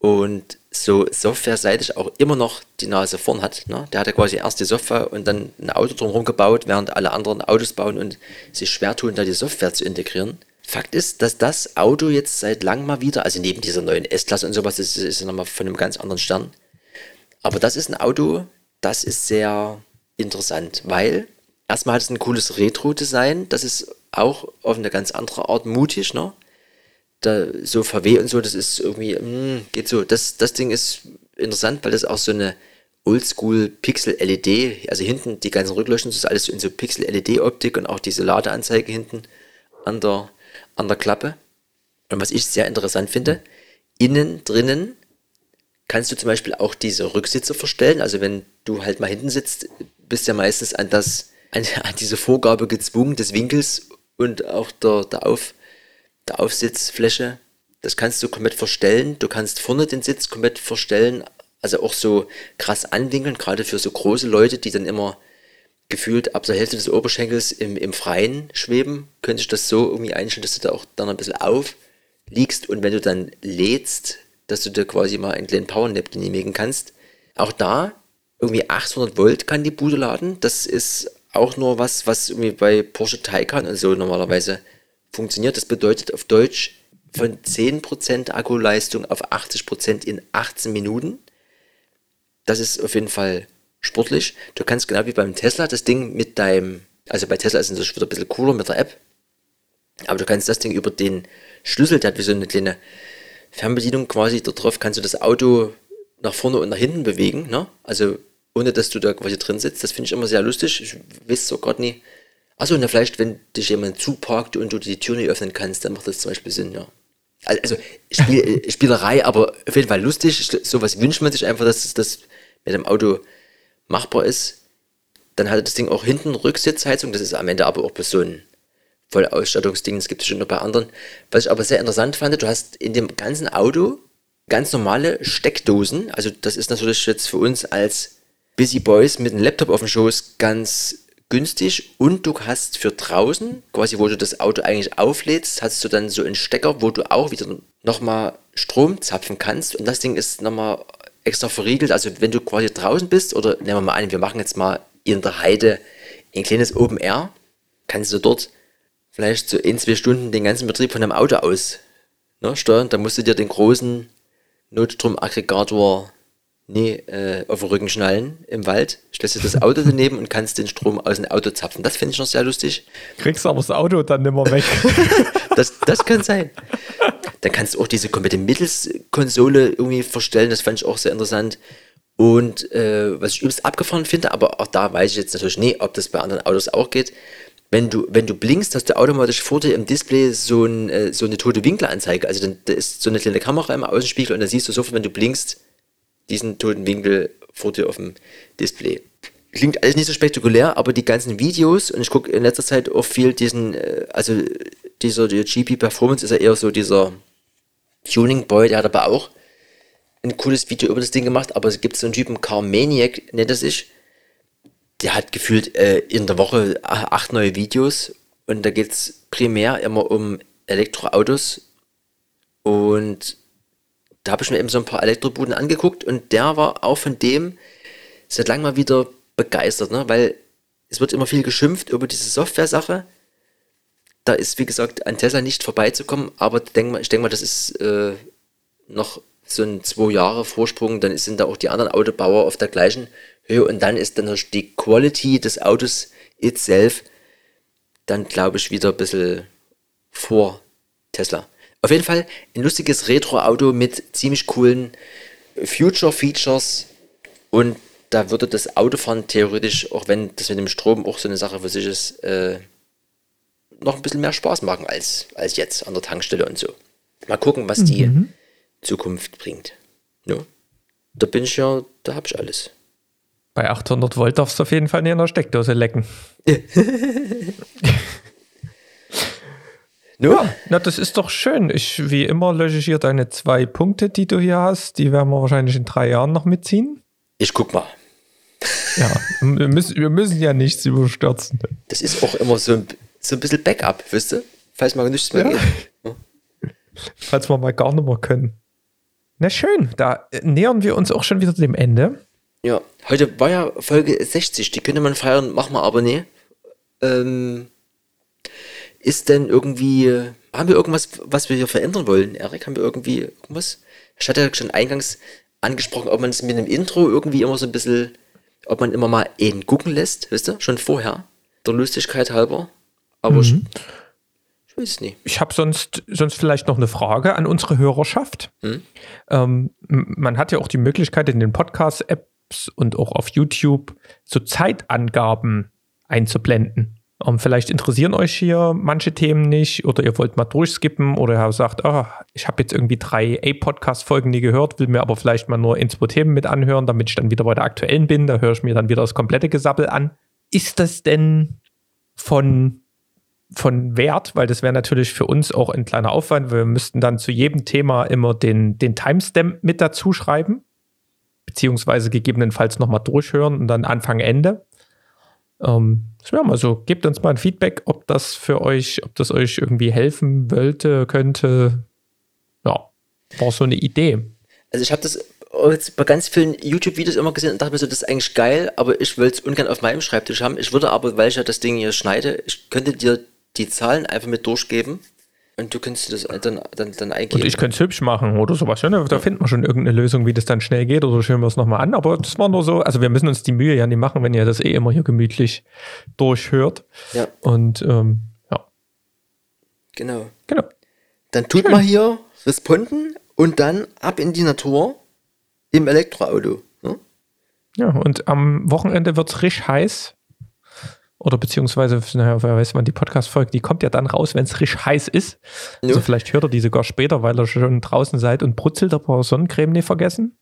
und so softwareseitig auch immer noch die Nase vorn hat. Ne? Der hatte quasi erst die Software und dann ein Auto drumherum gebaut, während alle anderen Autos bauen und sich schwer tun, da die Software zu integrieren. Fakt ist, dass das Auto jetzt seit langem mal wieder, also neben dieser neuen S-Klasse und sowas, das ist ja nochmal von einem ganz anderen Stern. Aber das ist ein Auto, das ist sehr interessant, weil erstmal hat es ein cooles Retro-Design, das ist auch auf eine ganz andere Art mutig, ne? Da, so VW und so, das ist irgendwie, mm, geht so. Das, das Ding ist interessant, weil das auch so eine Oldschool Pixel-LED, also hinten die ganzen Rückleuchten, das ist alles so in so Pixel-LED-Optik und auch diese Ladeanzeige hinten an der, an der Klappe. Und was ich sehr interessant finde, innen drinnen kannst du zum Beispiel auch diese Rücksitze verstellen. Also wenn du halt mal hinten sitzt, bist ja meistens an das, an, an diese Vorgabe gezwungen des Winkels und auch der, der, Auf, der Aufsitzfläche. Das kannst du komplett verstellen. Du kannst vorne den Sitz komplett verstellen. Also auch so krass anwinkeln, gerade für so große Leute, die dann immer gefühlt ab der Hälfte des Oberschenkels im, im Freien schweben, könnte ich das so irgendwie einstellen, dass du da auch dann ein bisschen aufliegst und wenn du dann lädst, dass du dir quasi mal einen kleinen Powernap genehmigen kannst. Auch da irgendwie 800 Volt kann die Bude laden. Das ist auch nur was, was irgendwie bei Porsche Taycan und so normalerweise funktioniert. Das bedeutet auf Deutsch von 10% Akkuleistung auf 80% in 18 Minuten. Das ist auf jeden Fall sportlich. Du kannst genau wie beim Tesla das Ding mit deinem, also bei Tesla ist es natürlich wieder ein bisschen cooler mit der App, aber du kannst das Ding über den Schlüssel, der hat wie so eine kleine Fernbedienung quasi, darauf kannst du das Auto nach vorne und nach hinten bewegen, ne? Also ohne dass du da quasi drin sitzt. Das finde ich immer sehr lustig. Ich weiß so gerade nie. Achso, und vielleicht, wenn dich jemand zuparkt und du die Tür nicht öffnen kannst, dann macht das zum Beispiel Sinn, ja. Also Spiel, <laughs> Spielerei, aber auf jeden Fall lustig. Sowas wünscht man sich einfach, dass das mit dem Auto machbar ist. Dann hatte das Ding auch hinten Rücksitzheizung. Das ist am Ende aber auch bloß so ein Vollausstattungsding. Das gibt es schon noch bei anderen. Was ich aber sehr interessant fand, du hast in dem ganzen Auto ganz normale Steckdosen. Also das ist natürlich jetzt für uns als Busy Boys mit einem Laptop auf dem Schoß ganz günstig und du hast für draußen, quasi wo du das Auto eigentlich auflädst, hast du dann so einen Stecker, wo du auch wieder nochmal Strom zapfen kannst. Und das Ding ist nochmal extra verriegelt, also wenn du quasi draußen bist oder nehmen wir mal an, wir machen jetzt mal in der Heide ein kleines Open Air, kannst du dort vielleicht so ein, zwei Stunden den ganzen Betrieb von einem Auto aus ne, steuern, dann musst du dir den großen Notstromaggregator nee, äh, auf den Rücken schnallen im Wald, stellst du das Auto daneben und kannst den Strom aus dem Auto zapfen. Das finde ich noch sehr lustig. Kriegst aber das Auto dann nimmer weg. <laughs> Das, das kann sein. Dann kannst du auch diese komplette Mittelskonsole irgendwie verstellen, das fand ich auch sehr interessant. Und äh, was ich übelst abgefahren finde, aber auch da weiß ich jetzt natürlich nicht, ob das bei anderen Autos auch geht. Wenn du, wenn du blinkst, hast du automatisch vor dir im Display so, ein, äh, so eine tote Winkelanzeige. Also dann, da ist so eine kleine Kamera im Außenspiegel und dann siehst du sofort, wenn du blinkst, diesen toten Winkel vor dir auf dem Display. Klingt alles nicht so spektakulär, aber die ganzen Videos, und ich gucke in letzter Zeit auch viel diesen, äh, also dieser die GP Performance ist ja eher so dieser Tuning Boy, der hat aber auch ein cooles Video über das Ding gemacht, aber es gibt so einen Typen, Car Maniac nennt er sich, der hat gefühlt äh, in der Woche acht neue Videos und da geht es primär immer um Elektroautos und da habe ich mir eben so ein paar Elektrobuden angeguckt und der war auch von dem seit langem mal wieder begeistert, ne? weil es wird immer viel geschimpft über diese Software-Sache. Da ist, wie gesagt, an Tesla nicht vorbeizukommen, aber denk mal, ich denke mal, das ist äh, noch so ein zwei Jahre Vorsprung, dann sind da auch die anderen Autobauer auf der gleichen Höhe und dann ist dann die Quality des Autos itself dann, glaube ich, wieder ein bisschen vor Tesla. Auf jeden Fall ein lustiges Retro-Auto mit ziemlich coolen Future-Features und da würde das Autofahren theoretisch, auch wenn das mit dem Strom auch so eine Sache für sich ist, äh, noch ein bisschen mehr Spaß machen als, als jetzt an der Tankstelle und so. Mal gucken, was die Mhm. Zukunft bringt. Ja. Da bin ich ja, da habe ich alles. Bei 800 Volt darfst du auf jeden Fall nicht in der Steckdose lecken. <laughs> Ja, na, das ist doch schön. Ich, wie immer, lösche ich hier deine zwei Punkte, die du hier hast. Die werden wir wahrscheinlich in drei Jahren noch mitziehen. ich guck mal. Ja, wir müssen, wir müssen ja nichts überstürzen. Das ist auch immer so ein, so ein bisschen Backup, wisst ihr? Falls mal nichts mehr Ja. geht. Falls wir mal gar nicht mehr können. Na schön, da äh, nähern wir uns auch schon wieder dem Ende. Ja, heute war ja Folge 60, die könnte man feiern, machen wir aber nie. Ähm, ist denn irgendwie, haben wir irgendwas, was wir hier verändern wollen, Erik? Haben wir irgendwie irgendwas? Ich hatte ja schon eingangs angesprochen, ob man es mit einem Intro irgendwie immer so ein bisschen, ob man immer mal einen gucken lässt, wisst ihr, schon vorher, der Lustigkeit halber. Aber ich, ich weiß es nicht. Ich habe sonst, sonst vielleicht noch eine Frage an unsere Hörerschaft. Hm? Ähm, man hat ja auch die Möglichkeit in den Podcast-Apps und auch auf YouTube so Zeitangaben einzublenden. Ähm, vielleicht interessieren euch hier manche Themen nicht oder ihr wollt mal durchskippen oder ihr sagt, ah, ich habe jetzt irgendwie drei A-Podcast-Folgen nie gehört, will mir aber vielleicht mal nur ein, zwei Themen mit anhören, damit ich dann wieder bei der aktuellen bin. Da höre ich mir dann wieder das komplette Gesappel an. Ist das denn von von Wert, weil das wäre natürlich für uns auch ein kleiner Aufwand. Wir müssten dann zu jedem Thema immer den, den Timestamp mit dazu schreiben, beziehungsweise gegebenenfalls nochmal durchhören und dann Anfang, Ende. Ähm, wäre mal so. Gebt uns mal ein Feedback, ob das für euch, ob das euch irgendwie helfen wollte, könnte. Ja, war so eine Idee. Also ich habe das jetzt bei ganz vielen YouTube-Videos immer gesehen und dachte mir so, das ist eigentlich geil, aber ich will es ungern auf meinem Schreibtisch haben. Ich würde aber, weil ich ja das Ding hier schneide, ich könnte dir die Zahlen einfach mit durchgeben und du könntest das dann, dann, dann eingeben. Und ich könnte es hübsch machen oder sowas. Ja, ne? da finden wir schon irgendeine Lösung, wie das dann schnell geht oder schauen wir es nochmal an. Aber das war nur so, also wir müssen uns die Mühe ja nicht machen, wenn ihr das eh immer hier gemütlich durchhört. ja, Und ähm, ja, genau. genau. Dann tut mal hier responden und dann ab in die Natur im Elektroauto. Ne? Ja, und am Wochenende wird es richtig heiß. Oder beziehungsweise, naja, wer weiß, wann die Podcast-Folge, die kommt ja dann raus, wenn es richtig heiß ist. Also Ja. vielleicht hört ihr die sogar später, weil ihr schon draußen seid und brutzelt, aber Sonnencreme nicht vergessen.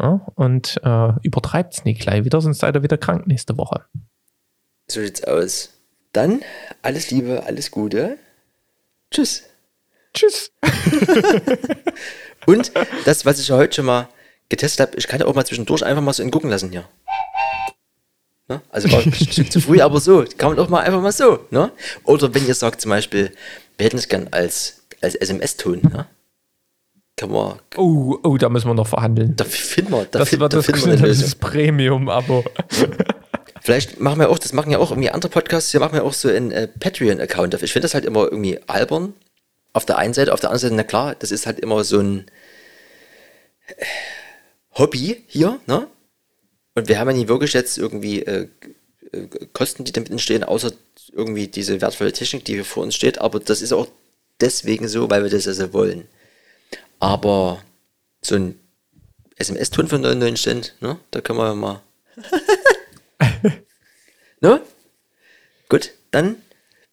Ja, und äh, übertreibt es nicht gleich wieder, sonst seid ihr wieder krank nächste Woche. So sieht's aus. Dann alles Liebe, alles Gute. Tschüss. Tschüss. <laughs> Und das, was ich ja heute schon mal getestet habe, ich kann ja auch mal zwischendurch einfach mal so in gucken lassen hier. Ne? Also war ein Stück zu früh, aber so, kann man auch mal einfach mal so. Ne? Oder wenn ihr sagt zum Beispiel, wir hätten es gern als, als SMS-Ton, ne? kann man, Oh, oh, da müssen wir noch verhandeln. da finden wir, da, Das find, wird da das, finden wir das ist Premium-Abo. Vielleicht machen wir auch, das machen ja auch irgendwie andere Podcasts, hier machen wir auch so einen äh, Patreon-Account. Ich finde das halt immer irgendwie albern. Auf der einen Seite, auf der anderen Seite, na klar, das ist halt immer so ein äh, Hobby hier, ne? Und wir haben ja nicht wirklich jetzt irgendwie äh, äh, Kosten, die damit entstehen, außer irgendwie diese wertvolle Technik, die vor uns steht. Aber das ist auch deswegen so, weil wir das also wollen. Aber so ein SMS-Ton von 99 Cent, ne? Da können wir ja mal. <laughs> ne? Gut, dann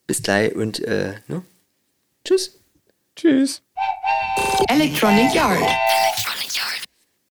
bis gleich und äh, ne? Tschüss. Tschüss. Electronic Yard.